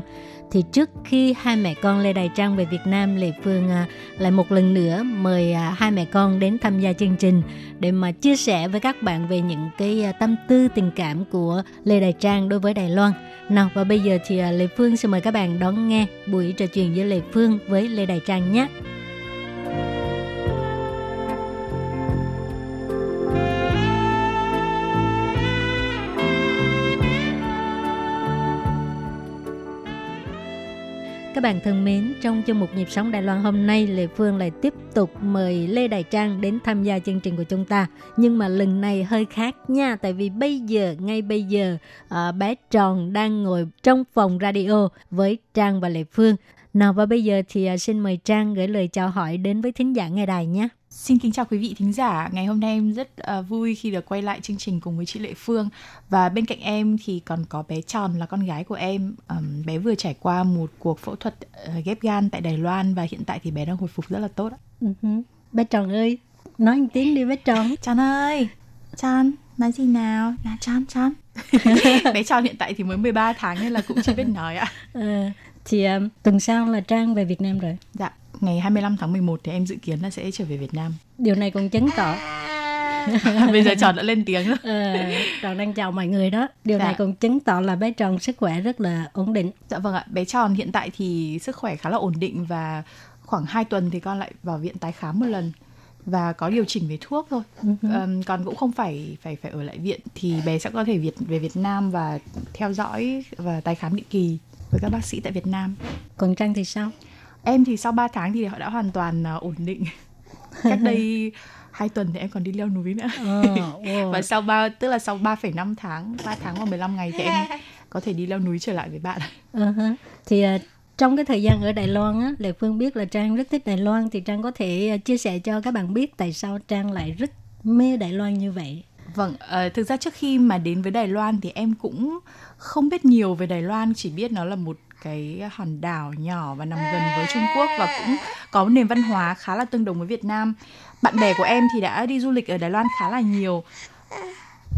Thì trước khi hai mẹ con Lê Đài Trang về Việt Nam, Lê Phương à, lại một lần nữa mời à, hai mẹ con đến tham gia chương trình để mà chia sẻ với các bạn về những cái à, tâm tư tình cảm của Lê Đài Trang đối với Đài Loan. Nào và bây giờ thì à, Lê Phương xin mời các bạn đón nghe buổi trò chuyện giữa Lê Phương với Lê Đài Trang nhé. Các bạn thân mến, trong chương mục nhịp sống Đài Loan hôm nay, Lê Phương lại tiếp tục mời Lê Đại Trang đến tham gia chương trình của chúng ta. Nhưng mà lần này hơi khác nha, tại vì bây giờ, ngay bây giờ, à, bé Tròn đang ngồi trong phòng radio với Trang và Lê Phương. Nào và bây giờ thì ờ, xin mời Trang gửi lời chào hỏi đến với thính giả nghe đài nhé. Xin kính chào quý vị thính giả. Ngày hôm nay em rất uh, vui khi được quay lại chương trình cùng với chị Lệ Phương và bên cạnh em thì còn có bé Tròn là con gái của em. Um, bé vừa trải qua một cuộc phẫu thuật uh, ghép gan tại Đài Loan và hiện tại thì bé đang hồi phục rất là tốt. ạ. Uh-huh. Bé Tròn ơi, nói một tiếng đi bé Tròn. Tròn ơi, Tròn, nói gì nào? Là Tròn, Tròn. bé Tròn hiện tại thì mới 13 tháng nên là cũng chưa biết nói ạ. Ờ, thì à, tuần sau là Trang về Việt Nam rồi. Dạ, ngày 25 tháng 11 thì em dự kiến là sẽ trở về Việt Nam. Điều này cũng chứng tỏ Bây giờ Tròn đã lên tiếng rồi. Ờ, Tròn đang chào mọi người đó. Điều Dạ. này cũng chứng tỏ là bé Tròn sức khỏe rất là ổn định. Dạ vâng ạ, bé Tròn hiện tại thì sức khỏe khá là ổn định và khoảng 2 tuần thì con lại vào viện tái khám một lần và có điều chỉnh về thuốc thôi. Ờm, còn cũng không phải phải phải ở lại viện thì bé sẽ có thể Việt về Việt Nam và theo dõi và tái khám định kỳ với các bác sĩ tại Việt Nam. Còn Trang thì sao? Em thì sau 3 tháng thì họ đã hoàn toàn à, ổn định. Cách đây 2 tuần thì em còn đi leo núi nữa. Ờ, wow. Và sau 3 tức là sau 3,5 tháng, 3 tháng và 15 ngày thì em có thể đi leo núi trở lại với bạn. Hả. Thì à, trong cái thời gian ở Đài Loan á, Lệ Phương biết là Trang rất thích Đài Loan thì Trang có thể à, chia sẻ cho các bạn biết tại sao Trang lại rất mê Đài Loan như vậy. Vâng, ờ, thực ra trước khi mà đến với Đài Loan thì em cũng không biết nhiều về Đài Loan, chỉ biết nó là một cái hòn đảo nhỏ và nằm gần với Trung Quốc và cũng có một nền văn hóa khá là tương đồng với Việt Nam. Bạn bè của em thì đã đi du lịch ở Đài Loan khá là nhiều.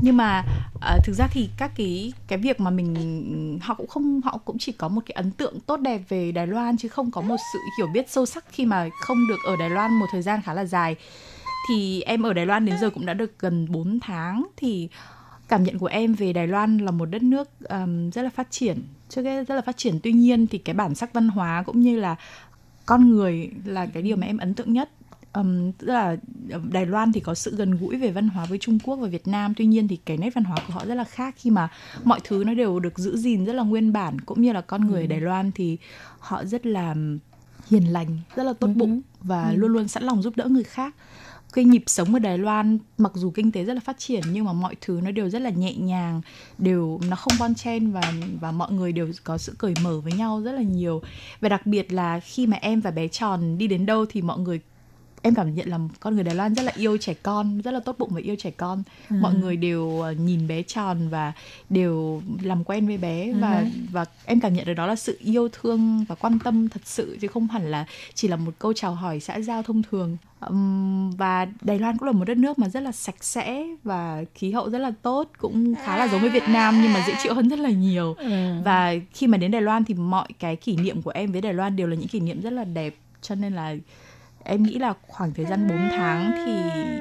Nhưng mà ờ, thực ra thì các cái cái việc mà mình họ cũng không họ cũng chỉ có một cái ấn tượng tốt đẹp về Đài Loan chứ không có một sự hiểu biết sâu sắc khi mà không được ở Đài Loan một thời gian khá là dài thì em ở Đài Loan đến giờ cũng đã được gần 4 tháng thì cảm nhận của em về Đài Loan là một đất nước um, rất là phát triển trước hết rất là phát triển tuy nhiên thì cái bản sắc văn hóa cũng như là con người là cái điều mà em ấn tượng nhất. Um, tức là ở Đài Loan thì có sự gần gũi về văn hóa với Trung Quốc và Việt Nam tuy nhiên thì cái nét văn hóa của họ rất là khác khi mà mọi thứ nó đều được giữ gìn rất là nguyên bản cũng như là con người ở Đài Loan thì họ rất là hiền lành rất là tốt bụng và luôn luôn sẵn lòng giúp đỡ người khác cái nhịp sống ở Đài Loan, mặc dù kinh tế rất là phát triển, nhưng mà mọi thứ nó đều rất là nhẹ nhàng, đều, nó không bon chen và và mọi người đều có sự cởi mở với nhau rất là nhiều. Và đặc biệt là khi mà em và bé tròn đi đến đâu thì mọi người em cảm nhận là con người Đài Loan rất là yêu trẻ con rất là tốt bụng và yêu trẻ con Ừ. mọi người đều ờ, nhìn bé tròn và đều làm quen với bé và Ừ. và em cảm nhận được đó là sự yêu thương và quan tâm thật sự chứ không hẳn là chỉ là một câu chào hỏi xã giao thông thường và Đài Loan cũng là một đất nước mà rất là sạch sẽ và khí hậu rất là tốt cũng khá là giống với Việt Nam nhưng mà dễ chịu hơn rất là nhiều Ừ. và khi mà đến Đài Loan thì mọi cái kỷ niệm của em với Đài Loan đều là những kỷ niệm rất là đẹp cho nên là em nghĩ là khoảng thời gian 4 tháng thì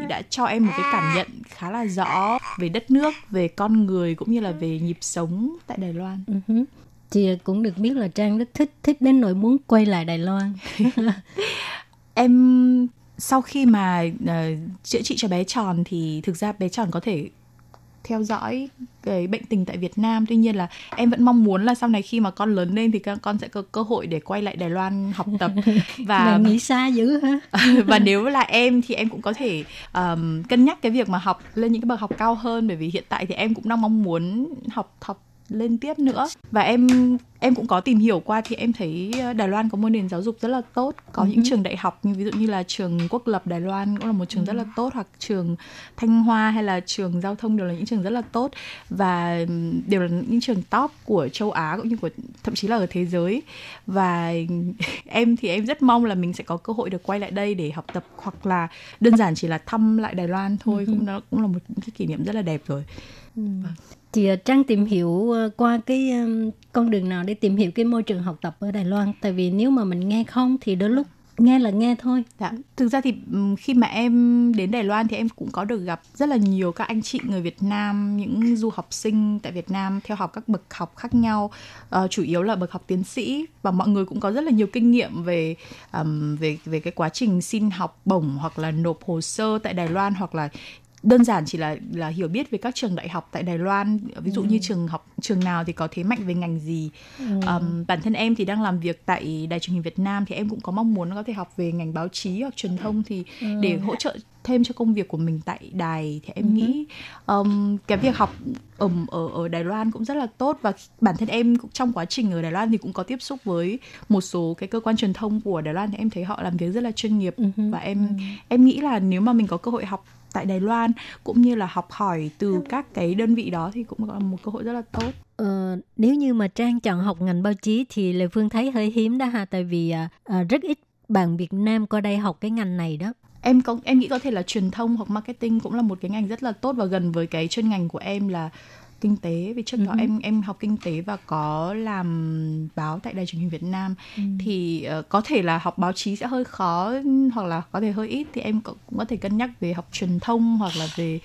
đã cho em một cái cảm nhận khá là rõ về đất nước, về con người cũng như là về nhịp sống tại Đài Loan. Hứ. Chị cũng được biết là Trang rất thích thích đến nỗi muốn quay lại Đài Loan. Em sau khi mà ờ, chữa trị cho bé tròn thì thực ra bé tròn có thể theo dõi cái bệnh tình tại Việt Nam tuy nhiên là em vẫn mong muốn là sau này khi mà con lớn lên thì con sẽ có cơ hội để quay lại Đài Loan học tập và nghĩ xa dữ hả? và nếu là em thì em cũng có thể um, cân nhắc cái việc mà học lên những cái bậc học cao hơn bởi vì hiện tại thì em cũng đang mong muốn học học lên tiếp nữa. Và em em cũng có tìm hiểu qua thì em thấy Đài Loan có một nền giáo dục rất là tốt. Có những trường đại học như ví dụ như là trường Quốc lập Đài Loan cũng là một trường rất là tốt hoặc trường Thanh Hoa hay là trường giao thông đều là những trường rất là tốt. Và đều là những trường top của châu Á cũng như của thậm chí là ở thế giới. Và em thì em rất mong là mình sẽ có cơ hội được quay lại đây để học tập hoặc là đơn giản chỉ là thăm lại Đài Loan thôi. Cũng đó cũng là một cái kỷ niệm rất là đẹp rồi. Chị thì ờ, Trang tìm hiểu ờ, qua cái con đường nào để tìm hiểu cái môi trường học tập ở Đài Loan. Tại vì nếu mà mình nghe không thì đôi lúc nghe là nghe thôi. Dạ. Thực ra thì khi mà em đến Đài Loan thì em cũng có được gặp rất là nhiều các anh chị người Việt Nam, những du học sinh tại Việt Nam theo học các bậc học khác nhau, uh, chủ yếu là bậc học tiến sĩ và mọi người cũng có rất là nhiều kinh nghiệm về um, về về cái quá trình xin học bổng hoặc là nộp hồ sơ tại Đài Loan hoặc là đơn giản chỉ là là hiểu biết về các trường đại học tại Đài Loan. Ví dụ như trường học trường nào thì có thế mạnh về ngành gì. Ừm, bản thân em thì đang làm việc tại đài truyền hình Việt Nam thì em cũng có mong muốn có thể học về ngành báo chí hoặc truyền thông thì để hỗ trợ thêm cho công việc của mình tại đài thì em nghĩ ừm, cái việc học ở ở ở Đài Loan cũng rất là tốt và bản thân em cũng trong quá trình ở Đài Loan thì cũng có tiếp xúc với một số cái cơ quan truyền thông của Đài Loan thì em thấy họ làm việc rất là chuyên nghiệp và em em nghĩ là nếu mà mình có cơ hội học tại Đài Loan cũng như là học hỏi từ các cái đơn vị đó thì cũng là một cơ hội rất là tốt. Ờ, nếu như mà Trang chọn học ngành báo chí thì Lê Phương thấy hơi hiếm đó ha. Tại vì à, à, rất ít bạn Việt Nam qua đây học cái ngành này đó. em có em nghĩ có thể là truyền thông hoặc marketing cũng là một cái ngành rất là tốt và gần với cái chuyên ngành của em là kinh tế. Vì trước đó em em học kinh tế và có làm báo tại đài truyền hình Việt Nam. Thì ờ, có thể là học báo chí sẽ hơi khó hoặc là có thể hơi ít. Thì em cũng có thể cân nhắc về học truyền thông hoặc là về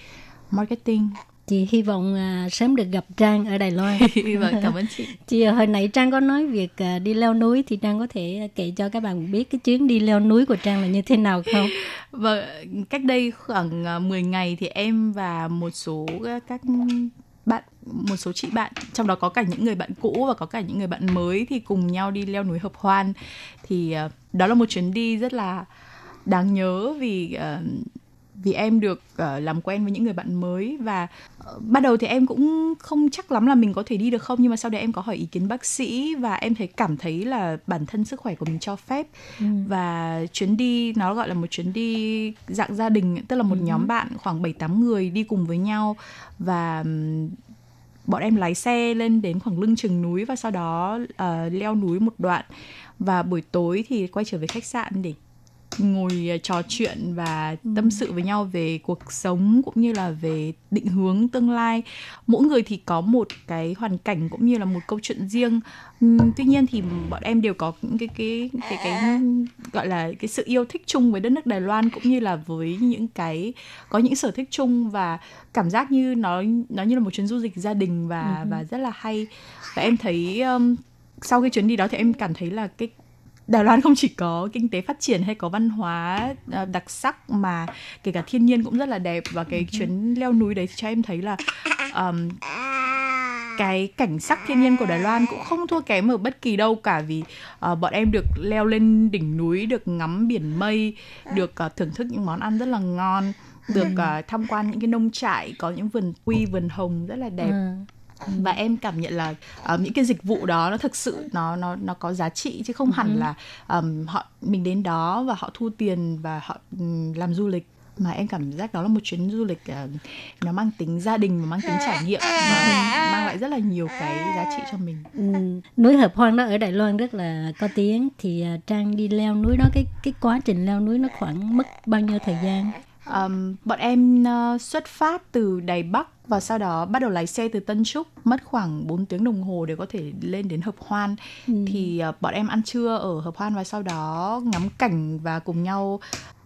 marketing. Chị hy vọng à, sớm được gặp Trang ở Đài Loan. vâng cảm ơn chị. Chị à, hồi nãy Trang có nói việc à, đi leo núi thì Trang có thể kể cho các bạn biết cái chuyến đi leo núi của Trang là như thế nào không? Và cách đây khoảng à, 10 ngày thì em và một số à, các bạn một số chị bạn trong đó có cả những người bạn cũ và có cả những người bạn mới thì cùng nhau đi leo núi hợp hoan. Thì uh, đó là một chuyến đi rất là đáng nhớ vì uh, vì em được uh, làm quen với những người bạn mới và ban đầu thì em cũng không chắc lắm là mình có thể đi được không nhưng mà sau đấy em có hỏi ý kiến bác sĩ và em thấy cảm thấy là bản thân sức khỏe của mình cho phép. Và chuyến đi nó gọi là một chuyến đi dạng gia đình tức là một nhóm bạn khoảng 7 8 người đi cùng với nhau và bọn em lái xe lên đến khoảng lưng chừng núi và sau đó ờ, leo núi một đoạn. Và buổi tối thì quay trở về khách sạn để ngồi ờ, trò chuyện và tâm sự với nhau về cuộc sống cũng như là về định hướng tương lai. Mỗi người thì có một cái hoàn cảnh cũng như là một câu chuyện riêng. Ừm, tuy nhiên thì bọn em đều có những cái cái cái cái gọi là cái sự yêu thích chung với đất nước Đài Loan cũng như là với những cái có những sở thích chung và cảm giác như nó nó như là một chuyến du lịch gia đình và và rất là hay. Và em thấy um, sau cái chuyến đi đó thì em cảm thấy là cái Đài Loan không chỉ có kinh tế phát triển hay có văn hóa à, đặc sắc mà kể cả thiên nhiên cũng rất là đẹp. Và cái chuyến leo núi đấy thì cho em thấy là um, cái cảnh sắc thiên nhiên của Đài Loan cũng không thua kém ở bất kỳ đâu. Cả vì uh, bọn em được leo lên đỉnh núi được ngắm biển mây được uh, thưởng thức những món ăn rất là ngon được uh, tham quan những cái nông trại có những vườn quy vườn hồng rất là đẹp. Ừ. và em cảm nhận là uh, những cái dịch vụ đó nó thực sự nó nó nó có giá trị chứ không hẳn là um, họ mình đến đó và họ thu tiền và họ um, làm du lịch mà em cảm giác đó là một chuyến du lịch uh, nó mang tính gia đình và mang tính trải nghiệm và mang lại rất là nhiều cái giá trị cho mình. Ừ, núi hợp hoang đó ở Đài Loan rất là có tiếng thì uh, Trang đi leo núi đó cái cái quá trình leo núi nó khoảng mất bao nhiêu thời gian? Um, bọn em uh, xuất phát từ Đài Bắc và sau đó bắt đầu lái xe từ Tân Trúc mất khoảng 4 tiếng đồng hồ để có thể lên đến Hợp Hoan. Ừ. thì uh, bọn em ăn trưa ở Hợp Hoan và sau đó ngắm cảnh và cùng nhau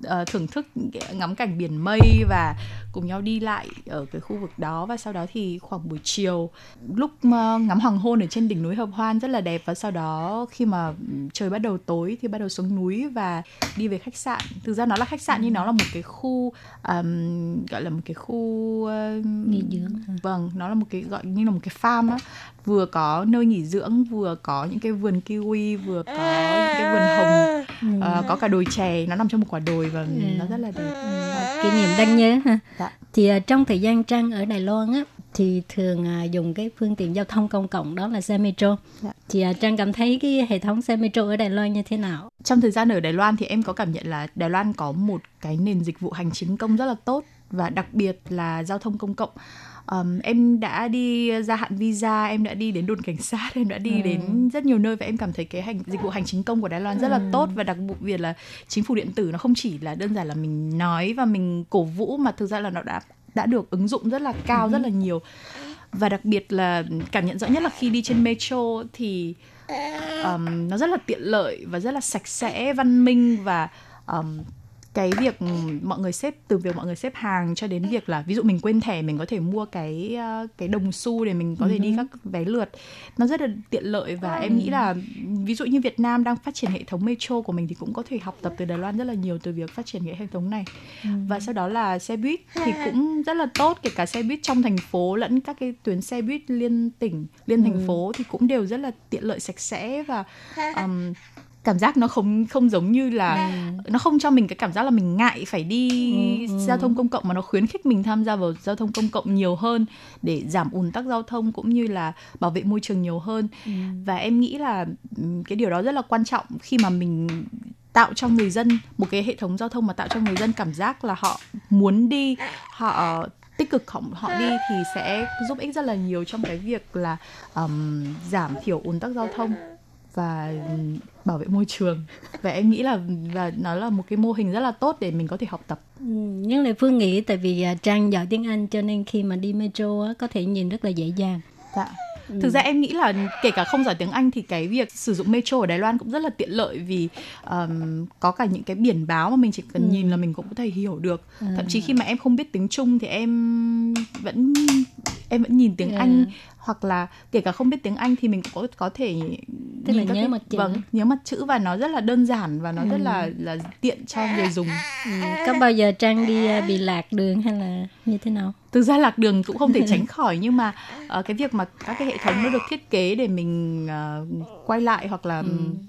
uh, thưởng thức ngắm cảnh biển mây và cùng nhau đi lại ở cái khu vực đó. Và sau đó thì khoảng buổi chiều lúc uh, ngắm hoàng hôn ở trên đỉnh núi Hợp Hoan rất là đẹp. Và sau đó khi mà trời bắt đầu tối thì bắt đầu xuống núi và đi về khách sạn. Thực ra nó là khách sạn nhưng nó là một cái khu um, gọi là một cái khu uh, nghỉ dưỡng vâng nó là một cái gọi như là một cái farm á vừa có nơi nghỉ dưỡng vừa có những cái vườn kiwi vừa có những cái vườn hồng ừ. uh, có cả đồi chè nó nằm trong một quả đồi và ừ. nó rất là đẹp ừ. kỷ niệm đáng nhớ ha dạ. thì uh, trong thời gian trang ở Đài Loan á thì thường uh, dùng cái phương tiện giao thông công cộng đó là xe metro. Dạ. Thì uh, Trang cảm thấy cái hệ thống xe metro ở Đài Loan như thế nào? Trong thời gian ở Đài Loan thì em có cảm nhận là Đài Loan có một cái nền dịch vụ hành chính công rất là tốt và đặc biệt là giao thông công cộng um, em đã đi gia hạn visa em đã đi đến đồn cảnh sát em đã đi ừ. đến rất nhiều nơi và em cảm thấy cái hành dịch vụ hành chính công của Đài Loan rất là ừ. tốt và đặc biệt là chính phủ điện tử nó không chỉ là đơn giản là mình nói và mình cổ vũ mà thực ra là nó đã đã được ứng dụng rất là cao ừ. rất là nhiều và đặc biệt là cảm nhận rõ nhất là khi đi trên metro thì um, nó rất là tiện lợi và rất là sạch sẽ văn minh và um, cái việc mọi người xếp từ việc mọi người xếp hàng cho đến việc là ví dụ mình quên thẻ mình có thể mua cái ờ, cái đồng xu để mình có thể đi các vé lượt. Nó rất là tiện lợi và em nghĩ là ví dụ như Việt Nam đang phát triển hệ thống metro của mình thì cũng có thể học tập từ Đài Loan rất là nhiều từ việc phát triển cái hệ thống này. Và sau đó là xe buýt thì cũng rất là tốt kể cả xe buýt trong thành phố lẫn các cái tuyến xe buýt liên tỉnh liên thành phố thì cũng đều rất là tiện lợi sạch sẽ và um, cảm giác nó không không giống như là ừ. nó không cho mình cái cảm giác là mình ngại phải đi ừ, ừ. giao thông công cộng mà nó khuyến khích mình tham gia vào giao thông công cộng nhiều hơn để giảm ùn tắc giao thông cũng như là bảo vệ môi trường nhiều hơn ừ. và em nghĩ là ừ, cái điều đó rất là quan trọng khi mà mình tạo cho người dân một cái hệ thống giao thông mà tạo cho người dân cảm giác là họ muốn đi họ tích cực họ, họ đi thì sẽ giúp ích rất là nhiều trong cái việc là um, giảm thiểu ùn tắc giao thông và bảo vệ môi trường và em nghĩ là và nó là một cái mô hình rất là tốt để mình có thể học tập ừ, nhưng là phương nghĩ tại vì uh, trang giỏi tiếng anh cho nên khi mà đi metro á, có thể nhìn rất là dễ dàng dạ Ừ. Thực ra em nghĩ là kể cả không giỏi tiếng Anh thì cái việc sử dụng metro ở Đài Loan cũng rất là tiện lợi vì um, có cả những cái biển báo mà mình chỉ cần ừ. nhìn là mình cũng có thể hiểu được. Ừ. Thậm chí khi mà em không biết tiếng Trung thì em vẫn em vẫn nhìn tiếng ừ. Anh hoặc là kể cả không biết tiếng Anh thì mình cũng có có thể tức là nhớ cái, mặt chữ vâng nhớ mặt chữ và nó rất là đơn giản và nó ừ. rất là là tiện cho người dùng ừ. có bao giờ trang đi à, bị lạc đường hay là như thế nào thực ra lạc đường cũng không thể tránh khỏi nhưng mà uh, cái việc mà các cái hệ thống nó được thiết kế để mình uh, quay lại hoặc là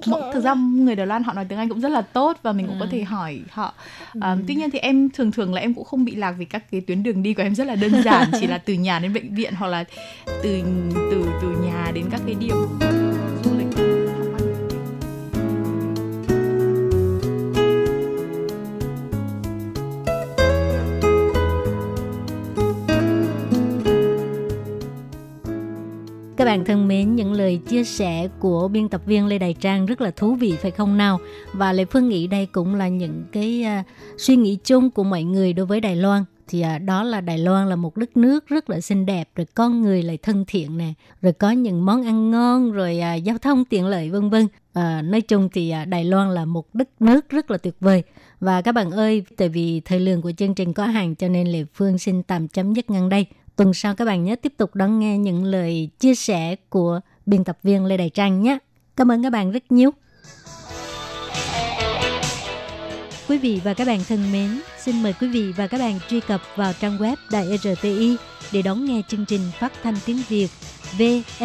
ừ. thực ra người Đài Loan họ nói tiếng Anh cũng rất là tốt và mình cũng ừ. có thể hỏi họ uh, ừ. tuy nhiên thì em thường thường là em cũng không bị lạc vì các cái tuyến đường đi của em rất là đơn giản chỉ là từ nhà đến bệnh viện hoặc là từ từ từ nhà đến các cái điểm Các bạn thân mến, những lời chia sẻ của biên tập viên Lê đài Trang rất là thú vị phải không nào? Và Lê Phương nghĩ đây cũng là những cái uh, suy nghĩ chung của mọi người đối với Đài Loan. Thì uh, đó là Đài Loan là một đất nước rất là xinh đẹp rồi con người lại thân thiện nè rồi có những món ăn ngon rồi uh, giao thông tiện lợi vân vân. À, nói chung thì Đài Loan là một đất nước rất là tuyệt vời. Và các bạn ơi tại vì thời lượng của chương trình có hàng cho nên Lê Phương xin tạm chấm dứt ngang đây tuần sau các bạn nhớ tiếp tục đón nghe những lời chia sẻ của biên tập viên Lê Đại Trang nhé. Cảm ơn các bạn rất nhiều. Quý vị và các bạn thân mến, xin mời quý vị và các bạn truy cập vào trang web Đài RTI để đón nghe chương trình phát thanh tiếng Việt vn.rti.org.tvk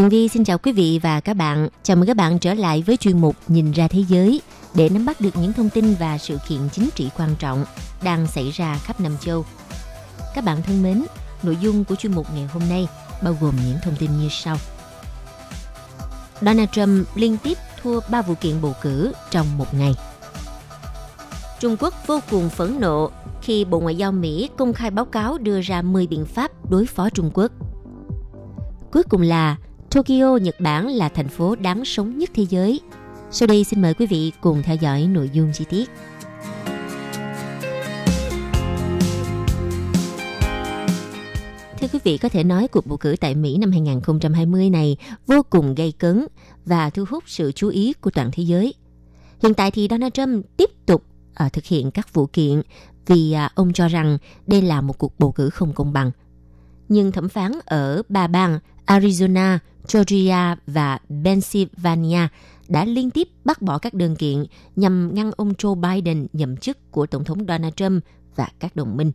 Tường Vi xin chào quý vị và các bạn. Chào mừng các bạn trở lại với chuyên mục Nhìn ra thế giới để nắm bắt được những thông tin và sự kiện chính trị quan trọng đang xảy ra khắp Nam châu. Các bạn thân mến, nội dung của chuyên mục ngày hôm nay bao gồm những thông tin như sau. Donald Trump liên tiếp thua 3 vụ kiện bầu cử trong một ngày. Trung Quốc vô cùng phẫn nộ khi Bộ Ngoại giao Mỹ công khai báo cáo đưa ra 10 biện pháp đối phó Trung Quốc. Cuối cùng là Tokyo, Nhật Bản là thành phố đáng sống nhất thế giới. Sau đây xin mời quý vị cùng theo dõi nội dung chi tiết. Thưa quý vị, có thể nói cuộc bầu cử tại Mỹ năm 2020 này vô cùng gây cấn và thu hút sự chú ý của toàn thế giới. Hiện tại thì Donald Trump tiếp tục à, thực hiện các vụ kiện vì à, ông cho rằng đây là một cuộc bầu cử không công bằng. Nhưng thẩm phán ở ba bang Arizona, Georgia và Pennsylvania đã liên tiếp bác bỏ các đơn kiện nhằm ngăn ông Joe Biden nhậm chức của Tổng thống Donald Trump và các đồng minh.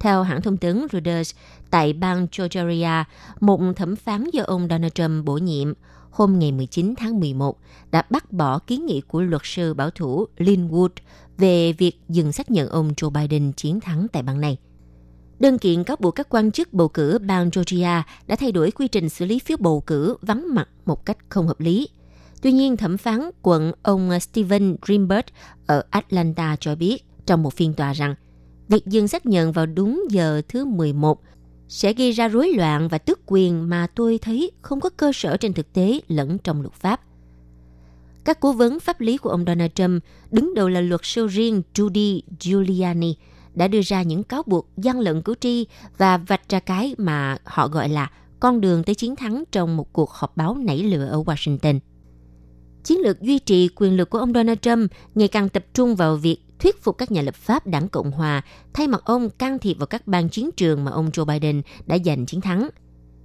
Theo hãng thông tấn Reuters, tại bang Georgia, một thẩm phán do ông Donald Trump bổ nhiệm hôm ngày 19 tháng 11 đã bác bỏ kiến nghị của luật sư bảo thủ Lynn Wood về việc dừng xác nhận ông Joe Biden chiến thắng tại bang này – Đơn kiện cáo buộc các quan chức bầu cử bang Georgia đã thay đổi quy trình xử lý phiếu bầu cử vắng mặt một cách không hợp lý. Tuy nhiên, thẩm phán quận ông Steven Greenberg ở Atlanta cho biết trong một phiên tòa rằng việc dừng xác nhận vào đúng giờ thứ 11 sẽ gây ra rối loạn và tước quyền mà tôi thấy không có cơ sở trên thực tế lẫn trong luật pháp. Các cố vấn pháp lý của ông Donald Trump, đứng đầu là luật sư riêng Judy Giuliani, đã đưa ra những cáo buộc gian lận cử tri và vạch ra cái mà họ gọi là con đường tới chiến thắng trong một cuộc họp báo nảy lửa ở Washington. Chiến lược duy trì quyền lực của ông Donald Trump ngày càng tập trung vào việc thuyết phục các nhà lập pháp đảng Cộng Hòa thay mặt ông can thiệp vào các bang chiến trường mà ông Joe Biden đã giành chiến thắng –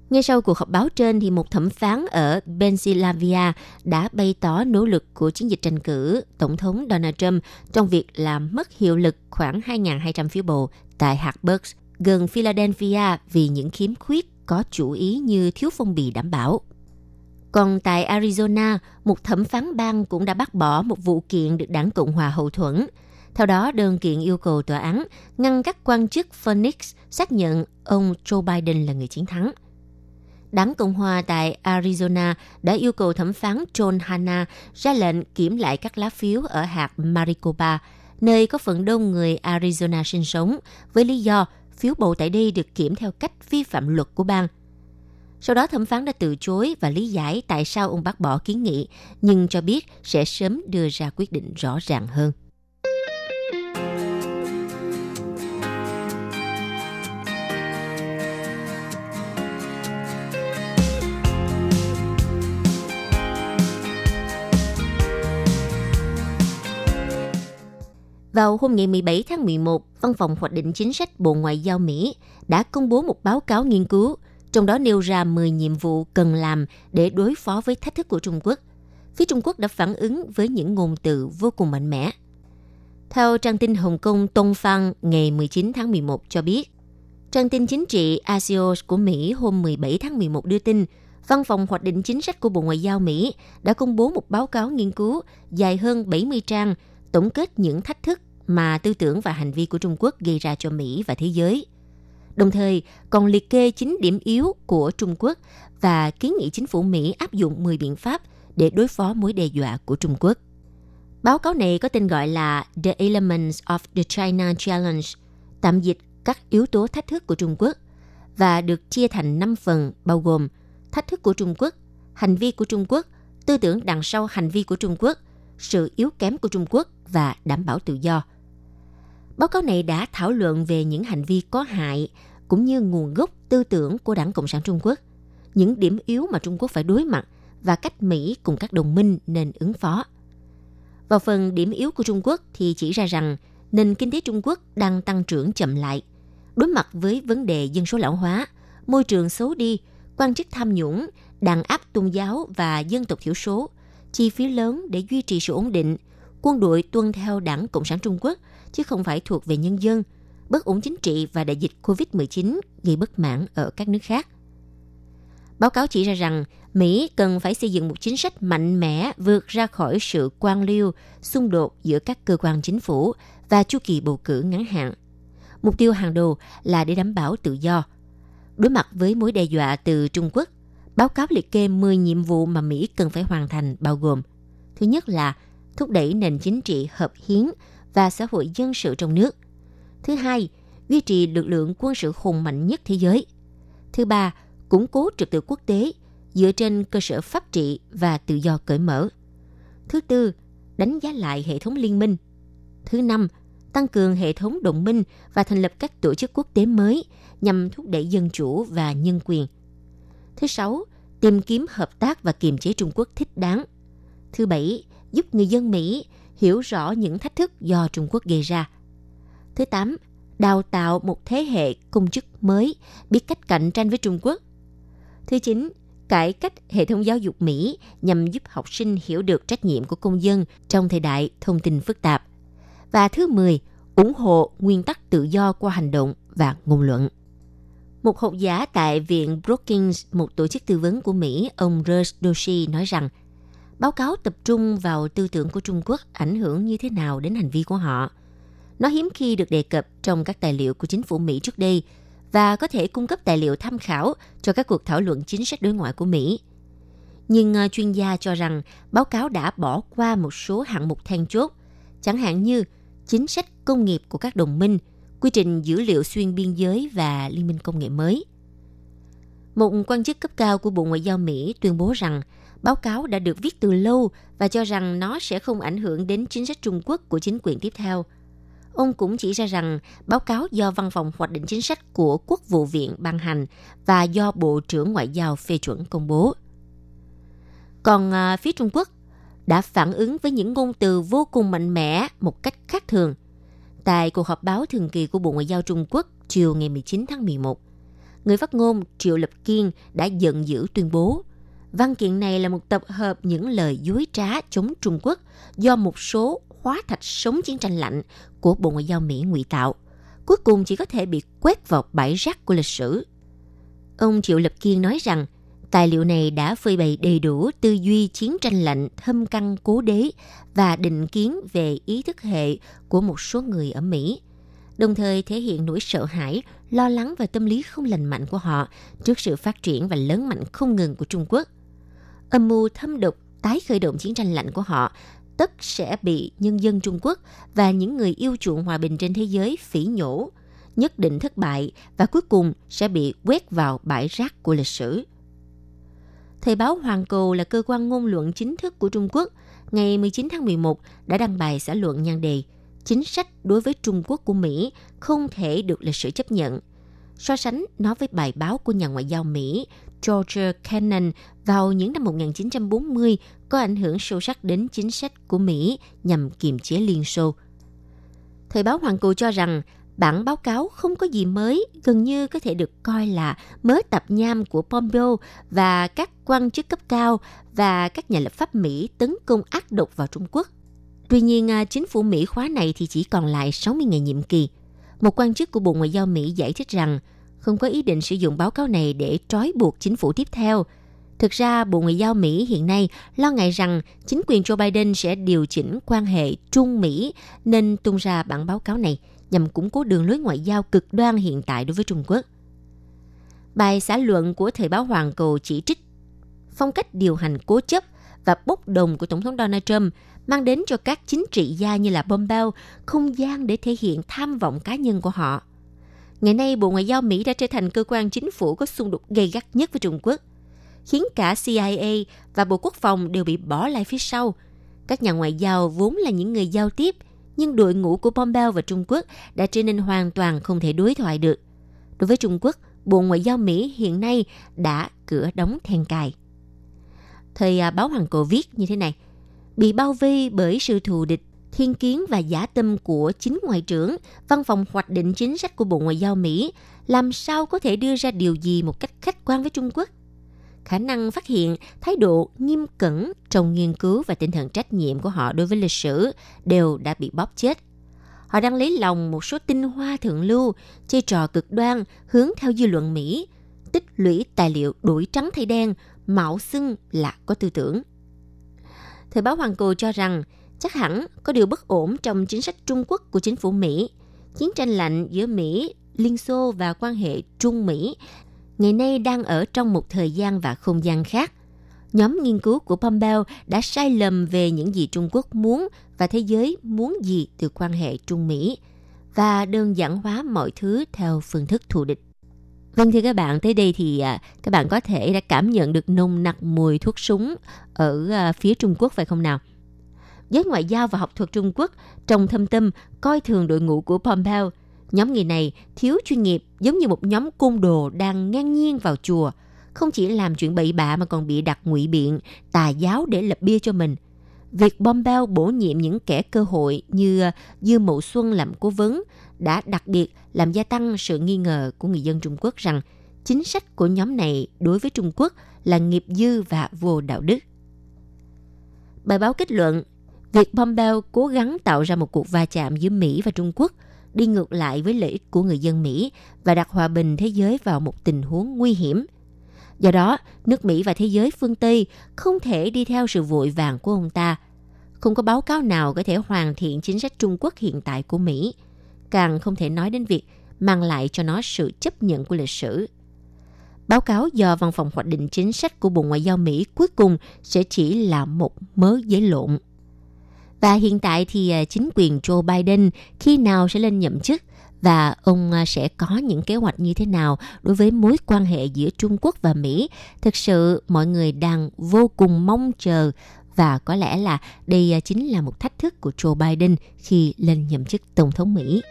ngay sau cuộc họp báo trên thì một thẩm phán ở Pennsylvania đã bày tỏ nỗ lực của chiến dịch tranh cử Tổng thống Donald Trump trong việc làm mất hiệu lực khoảng 2.200 phiếu bầu tại Harburg, gần Philadelphia vì những khiếm khuyết có chủ ý như thiếu phong bì đảm bảo. Còn tại Arizona, một thẩm phán bang cũng đã bác bỏ một vụ kiện được đảng Cộng hòa hậu thuẫn. Theo đó, đơn kiện yêu cầu tòa án ngăn các quan chức Phoenix xác nhận ông Joe Biden là người chiến thắng – Đảng Cộng hòa tại Arizona đã yêu cầu thẩm phán John Hanna ra lệnh kiểm lại các lá phiếu ở hạt Maricopa, nơi có phần đông người Arizona sinh sống, với lý do phiếu bầu tại đây được kiểm theo cách vi phạm luật của bang. Sau đó thẩm phán đã từ chối và lý giải tại sao ông bác bỏ kiến nghị, nhưng cho biết sẽ sớm đưa ra quyết định rõ ràng hơn. Vào hôm ngày 17 tháng 11, Văn phòng Hoạch định Chính sách Bộ Ngoại giao Mỹ đã công bố một báo cáo nghiên cứu, trong đó nêu ra 10 nhiệm vụ cần làm để đối phó với thách thức của Trung Quốc. Phía Trung Quốc đã phản ứng với những ngôn từ vô cùng mạnh mẽ. Theo trang tin Hồng Kông Tông Phan ngày 19 tháng 11 cho biết, trang tin chính trị Axios của Mỹ hôm 17 tháng 11 đưa tin, Văn phòng Hoạch định Chính sách của Bộ Ngoại giao Mỹ đã công bố một báo cáo nghiên cứu dài hơn 70 trang tổng kết những thách thức mà tư tưởng và hành vi của Trung Quốc gây ra cho Mỹ và thế giới. Đồng thời, còn liệt kê 9 điểm yếu của Trung Quốc và kiến nghị chính phủ Mỹ áp dụng 10 biện pháp để đối phó mối đe dọa của Trung Quốc. Báo cáo này có tên gọi là The Elements of the China Challenge, tạm dịch các yếu tố thách thức của Trung Quốc, và được chia thành 5 phần bao gồm thách thức của Trung Quốc, hành vi của Trung Quốc, tư tưởng đằng sau hành vi của Trung Quốc, sự yếu kém của Trung Quốc và đảm bảo tự do – Báo cáo này đã thảo luận về những hành vi có hại cũng như nguồn gốc tư tưởng của Đảng Cộng sản Trung Quốc, những điểm yếu mà Trung Quốc phải đối mặt và cách Mỹ cùng các đồng minh nên ứng phó. Vào phần điểm yếu của Trung Quốc thì chỉ ra rằng nền kinh tế Trung Quốc đang tăng trưởng chậm lại. Đối mặt với vấn đề dân số lão hóa, môi trường xấu đi, quan chức tham nhũng, đàn áp tôn giáo và dân tộc thiểu số, chi phí lớn để duy trì sự ổn định, quân đội tuân theo đảng Cộng sản Trung Quốc chứ không phải thuộc về nhân dân, bất ổn chính trị và đại dịch COVID-19 gây bất mãn ở các nước khác. Báo cáo chỉ ra rằng Mỹ cần phải xây dựng một chính sách mạnh mẽ vượt ra khỏi sự quan liêu, xung đột giữa các cơ quan chính phủ và chu kỳ bầu cử ngắn hạn. Mục tiêu hàng đầu là để đảm bảo tự do. Đối mặt với mối đe dọa từ Trung Quốc, báo cáo liệt kê 10 nhiệm vụ mà Mỹ cần phải hoàn thành bao gồm Thứ nhất là thúc đẩy nền chính trị hợp hiến và xã hội dân sự trong nước. Thứ hai, duy trì lực lượng quân sự hùng mạnh nhất thế giới. Thứ ba, củng cố trật tự quốc tế dựa trên cơ sở pháp trị và tự do cởi mở. Thứ tư, đánh giá lại hệ thống liên minh. Thứ năm, tăng cường hệ thống đồng minh và thành lập các tổ chức quốc tế mới nhằm thúc đẩy dân chủ và nhân quyền. Thứ sáu, tìm kiếm hợp tác và kiềm chế Trung Quốc thích đáng. Thứ bảy, giúp người dân Mỹ hiểu rõ những thách thức do Trung Quốc gây ra. Thứ tám, đào tạo một thế hệ công chức mới biết cách cạnh tranh với Trung Quốc. Thứ chín, cải cách hệ thống giáo dục Mỹ nhằm giúp học sinh hiểu được trách nhiệm của công dân trong thời đại thông tin phức tạp. Và thứ 10, ủng hộ nguyên tắc tự do qua hành động và ngôn luận. Một học giả tại Viện Brookings, một tổ chức tư vấn của Mỹ, ông Rush Doshi nói rằng, báo cáo tập trung vào tư tưởng của Trung Quốc ảnh hưởng như thế nào đến hành vi của họ. Nó hiếm khi được đề cập trong các tài liệu của chính phủ Mỹ trước đây và có thể cung cấp tài liệu tham khảo cho các cuộc thảo luận chính sách đối ngoại của Mỹ. Nhưng à, chuyên gia cho rằng báo cáo đã bỏ qua một số hạng mục then chốt, chẳng hạn như chính sách công nghiệp của các đồng minh, quy trình dữ liệu xuyên biên giới và liên minh công nghệ mới. Một quan chức cấp cao của Bộ Ngoại giao Mỹ tuyên bố rằng báo cáo đã được viết từ lâu và cho rằng nó sẽ không ảnh hưởng đến chính sách Trung Quốc của chính quyền tiếp theo. Ông cũng chỉ ra rằng báo cáo do Văn phòng Hoạch định Chính sách của Quốc vụ viện ban hành và do Bộ trưởng Ngoại giao phê chuẩn công bố. Còn à, phía Trung Quốc đã phản ứng với những ngôn từ vô cùng mạnh mẽ một cách khác thường. Tại cuộc họp báo thường kỳ của Bộ Ngoại giao Trung Quốc chiều ngày 19 tháng 11, người phát ngôn Triệu Lập Kiên đã giận dữ tuyên bố Văn kiện này là một tập hợp những lời dối trá chống Trung Quốc do một số hóa thạch sống chiến tranh lạnh của Bộ Ngoại giao Mỹ ngụy tạo. Cuối cùng chỉ có thể bị quét vào bãi rác của lịch sử. Ông Triệu Lập Kiên nói rằng tài liệu này đã phơi bày đầy đủ tư duy chiến tranh lạnh thâm căn cố đế và định kiến về ý thức hệ của một số người ở Mỹ, đồng thời thể hiện nỗi sợ hãi, lo lắng và tâm lý không lành mạnh của họ trước sự phát triển và lớn mạnh không ngừng của Trung Quốc âm mưu thâm độc tái khởi động chiến tranh lạnh của họ tất sẽ bị nhân dân Trung Quốc và những người yêu chuộng hòa bình trên thế giới phỉ nhổ, nhất định thất bại và cuối cùng sẽ bị quét vào bãi rác của lịch sử. Thời báo Hoàng Cầu là cơ quan ngôn luận chính thức của Trung Quốc, ngày 19 tháng 11 đã đăng bài xã luận nhan đề Chính sách đối với Trung Quốc của Mỹ không thể được lịch sử chấp nhận. So sánh nó với bài báo của nhà ngoại giao Mỹ George Kennan vào những năm 1940 có ảnh hưởng sâu sắc đến chính sách của Mỹ nhằm kiềm chế Liên Xô. Thời báo Hoàng Cầu cho rằng bản báo cáo không có gì mới, gần như có thể được coi là mớ tập nham của Pompeo và các quan chức cấp cao và các nhà lập pháp Mỹ tấn công ác độc vào Trung Quốc. Tuy nhiên, à, chính phủ Mỹ khóa này thì chỉ còn lại 60 ngày nhiệm kỳ. Một quan chức của Bộ Ngoại giao Mỹ giải thích rằng không có ý định sử dụng báo cáo này để trói buộc chính phủ tiếp theo. Thực ra, Bộ Ngoại giao Mỹ hiện nay lo ngại rằng chính quyền Joe Biden sẽ điều chỉnh quan hệ Trung-Mỹ nên tung ra bản báo cáo này nhằm củng cố đường lối ngoại giao cực đoan hiện tại đối với Trung Quốc. Bài xã luận của Thời báo Hoàng Cầu chỉ trích phong cách điều hành cố chấp và bốc đồng của Tổng thống Donald Trump mang đến cho các chính trị gia như là Pompeo không gian để thể hiện tham vọng cá nhân của họ. Ngày nay, Bộ Ngoại giao Mỹ đã trở thành cơ quan chính phủ có xung đột gay gắt nhất với Trung Quốc, khiến cả CIA và Bộ Quốc phòng đều bị bỏ lại phía sau. Các nhà ngoại giao vốn là những người giao tiếp, nhưng đội ngũ của Pompeo và Trung Quốc đã trở nên hoàn toàn không thể đối thoại được. Đối với Trung Quốc, Bộ Ngoại giao Mỹ hiện nay đã cửa đóng then cài. Thời à, báo Hoàng Cổ viết như thế này. Bị bao vây bởi sự thù địch, thiên kiến và giả tâm của chính ngoại trưởng, văn phòng hoạch định chính sách của Bộ Ngoại giao Mỹ, làm sao có thể đưa ra điều gì một cách khách quan với Trung Quốc? khả năng phát hiện thái độ nghiêm cẩn trong nghiên cứu và tinh thần trách nhiệm của họ đối với lịch sử đều đã bị bóp chết. Họ đang lấy lòng một số tinh hoa thượng lưu, chơi trò cực đoan hướng theo dư luận Mỹ, tích lũy tài liệu đổi trắng thay đen, mạo xưng là có tư tưởng. Thời báo Hoàng Cầu cho rằng chắc hẳn có điều bất ổn trong chính sách Trung Quốc của chính phủ Mỹ. Chiến tranh lạnh giữa Mỹ, Liên Xô và quan hệ Trung Mỹ ngày nay đang ở trong một thời gian và không gian khác. Nhóm nghiên cứu của Pompeo đã sai lầm về những gì Trung Quốc muốn và thế giới muốn gì từ quan hệ Trung Mỹ và đơn giản hóa mọi thứ theo phương thức thù địch. Vâng thưa các bạn, tới đây thì à, các bạn có thể đã cảm nhận được nồng nặc mùi thuốc súng ở à, phía Trung Quốc phải không nào? Giới ngoại giao và học thuật Trung Quốc trong thâm tâm coi thường đội ngũ của Pompeo – Nhóm người này thiếu chuyên nghiệp giống như một nhóm côn đồ đang ngang nhiên vào chùa. Không chỉ làm chuyện bậy bạ mà còn bị đặt ngụy biện, tà giáo để lập bia cho mình. Việc Pompeo bổ nhiệm những kẻ cơ hội như à, Dư Mậu Xuân làm cố vấn đã đặc biệt làm gia tăng sự nghi ngờ của người dân Trung Quốc rằng chính sách của nhóm này đối với Trung Quốc là nghiệp dư và vô đạo đức. Bài báo kết luận, việc Pompeo cố gắng tạo ra một cuộc va chạm giữa Mỹ và Trung Quốc – đi ngược lại với lợi ích của người dân Mỹ và đặt hòa bình thế giới vào một tình huống nguy hiểm. Do đó, nước Mỹ và thế giới phương Tây không thể đi theo sự vội vàng của ông ta. Không có báo cáo nào có thể hoàn thiện chính sách Trung Quốc hiện tại của Mỹ. Càng không thể nói đến việc mang lại cho nó sự chấp nhận của lịch sử. Báo cáo do Văn phòng Hoạch định Chính sách của Bộ Ngoại giao Mỹ cuối cùng sẽ chỉ là một mớ giấy lộn. Và hiện tại thì à, chính quyền Joe Biden khi nào sẽ lên nhậm chức và ông à, sẽ có những kế hoạch như thế nào đối với mối quan hệ giữa Trung Quốc và Mỹ. Thực sự mọi người đang vô cùng mong chờ và có lẽ là đây à, chính là một thách thức của Joe Biden khi lên nhậm chức tổng thống Mỹ.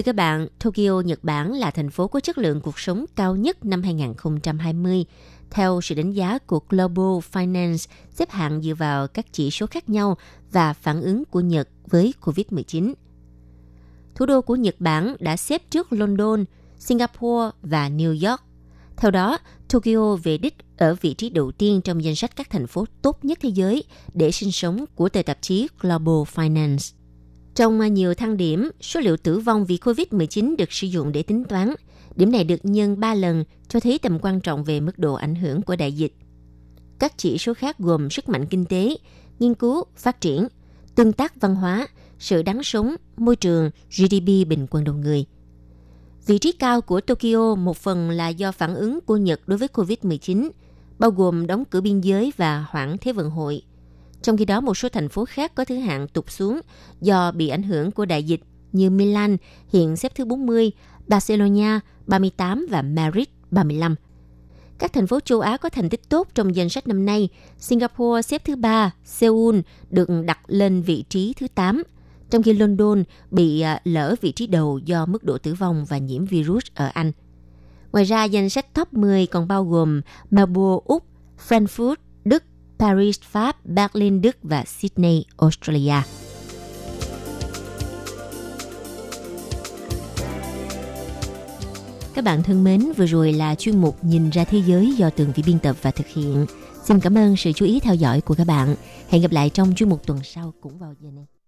Thưa các bạn, Tokyo, Nhật Bản là thành phố có chất lượng cuộc sống cao nhất năm 2020. Theo sự đánh giá của Global Finance, xếp hạng dựa vào các chỉ số khác nhau và phản ứng của Nhật với COVID-19. Thủ đô của Nhật Bản đã xếp trước London, Singapore và New York. Theo đó, Tokyo về đích ở vị trí đầu tiên trong danh sách các thành phố tốt nhất thế giới để sinh sống của tờ tạp chí Global Finance. Trong nhiều thang điểm, số liệu tử vong vì COVID-19 được sử dụng để tính toán. Điểm này được nhân 3 lần cho thấy tầm quan trọng về mức độ ảnh hưởng của đại dịch. Các chỉ số khác gồm sức mạnh kinh tế, nghiên cứu, phát triển, tương tác văn hóa, sự đáng sống, môi trường, GDP bình quân đầu người. Vị trí cao của Tokyo một phần là do phản ứng của Nhật đối với COVID-19, bao gồm đóng cửa biên giới và hoãn Thế vận hội – trong khi đó, một số thành phố khác có thứ hạng tụt xuống do bị ảnh hưởng của đại dịch như Milan hiện xếp thứ 40, Barcelona 38 và Madrid 35. Các thành phố châu Á có thành tích tốt trong danh sách năm nay. Singapore xếp thứ 3, Seoul được đặt lên vị trí thứ 8, trong khi London bị à, lỡ vị trí đầu do mức độ tử vong và nhiễm virus ở Anh. Ngoài ra, danh sách top 10 còn bao gồm Melbourne, Úc, Frankfurt, Đức, Paris, Pháp, Berlin, Đức và Sydney, Australia. Các bạn thân mến, vừa rồi là chuyên mục Nhìn ra thế giới do Tường Vi biên tập và thực hiện. Xin cảm ơn sự chú ý theo dõi của các bạn. Hẹn gặp lại trong chuyên mục tuần sau cũng vào giờ này.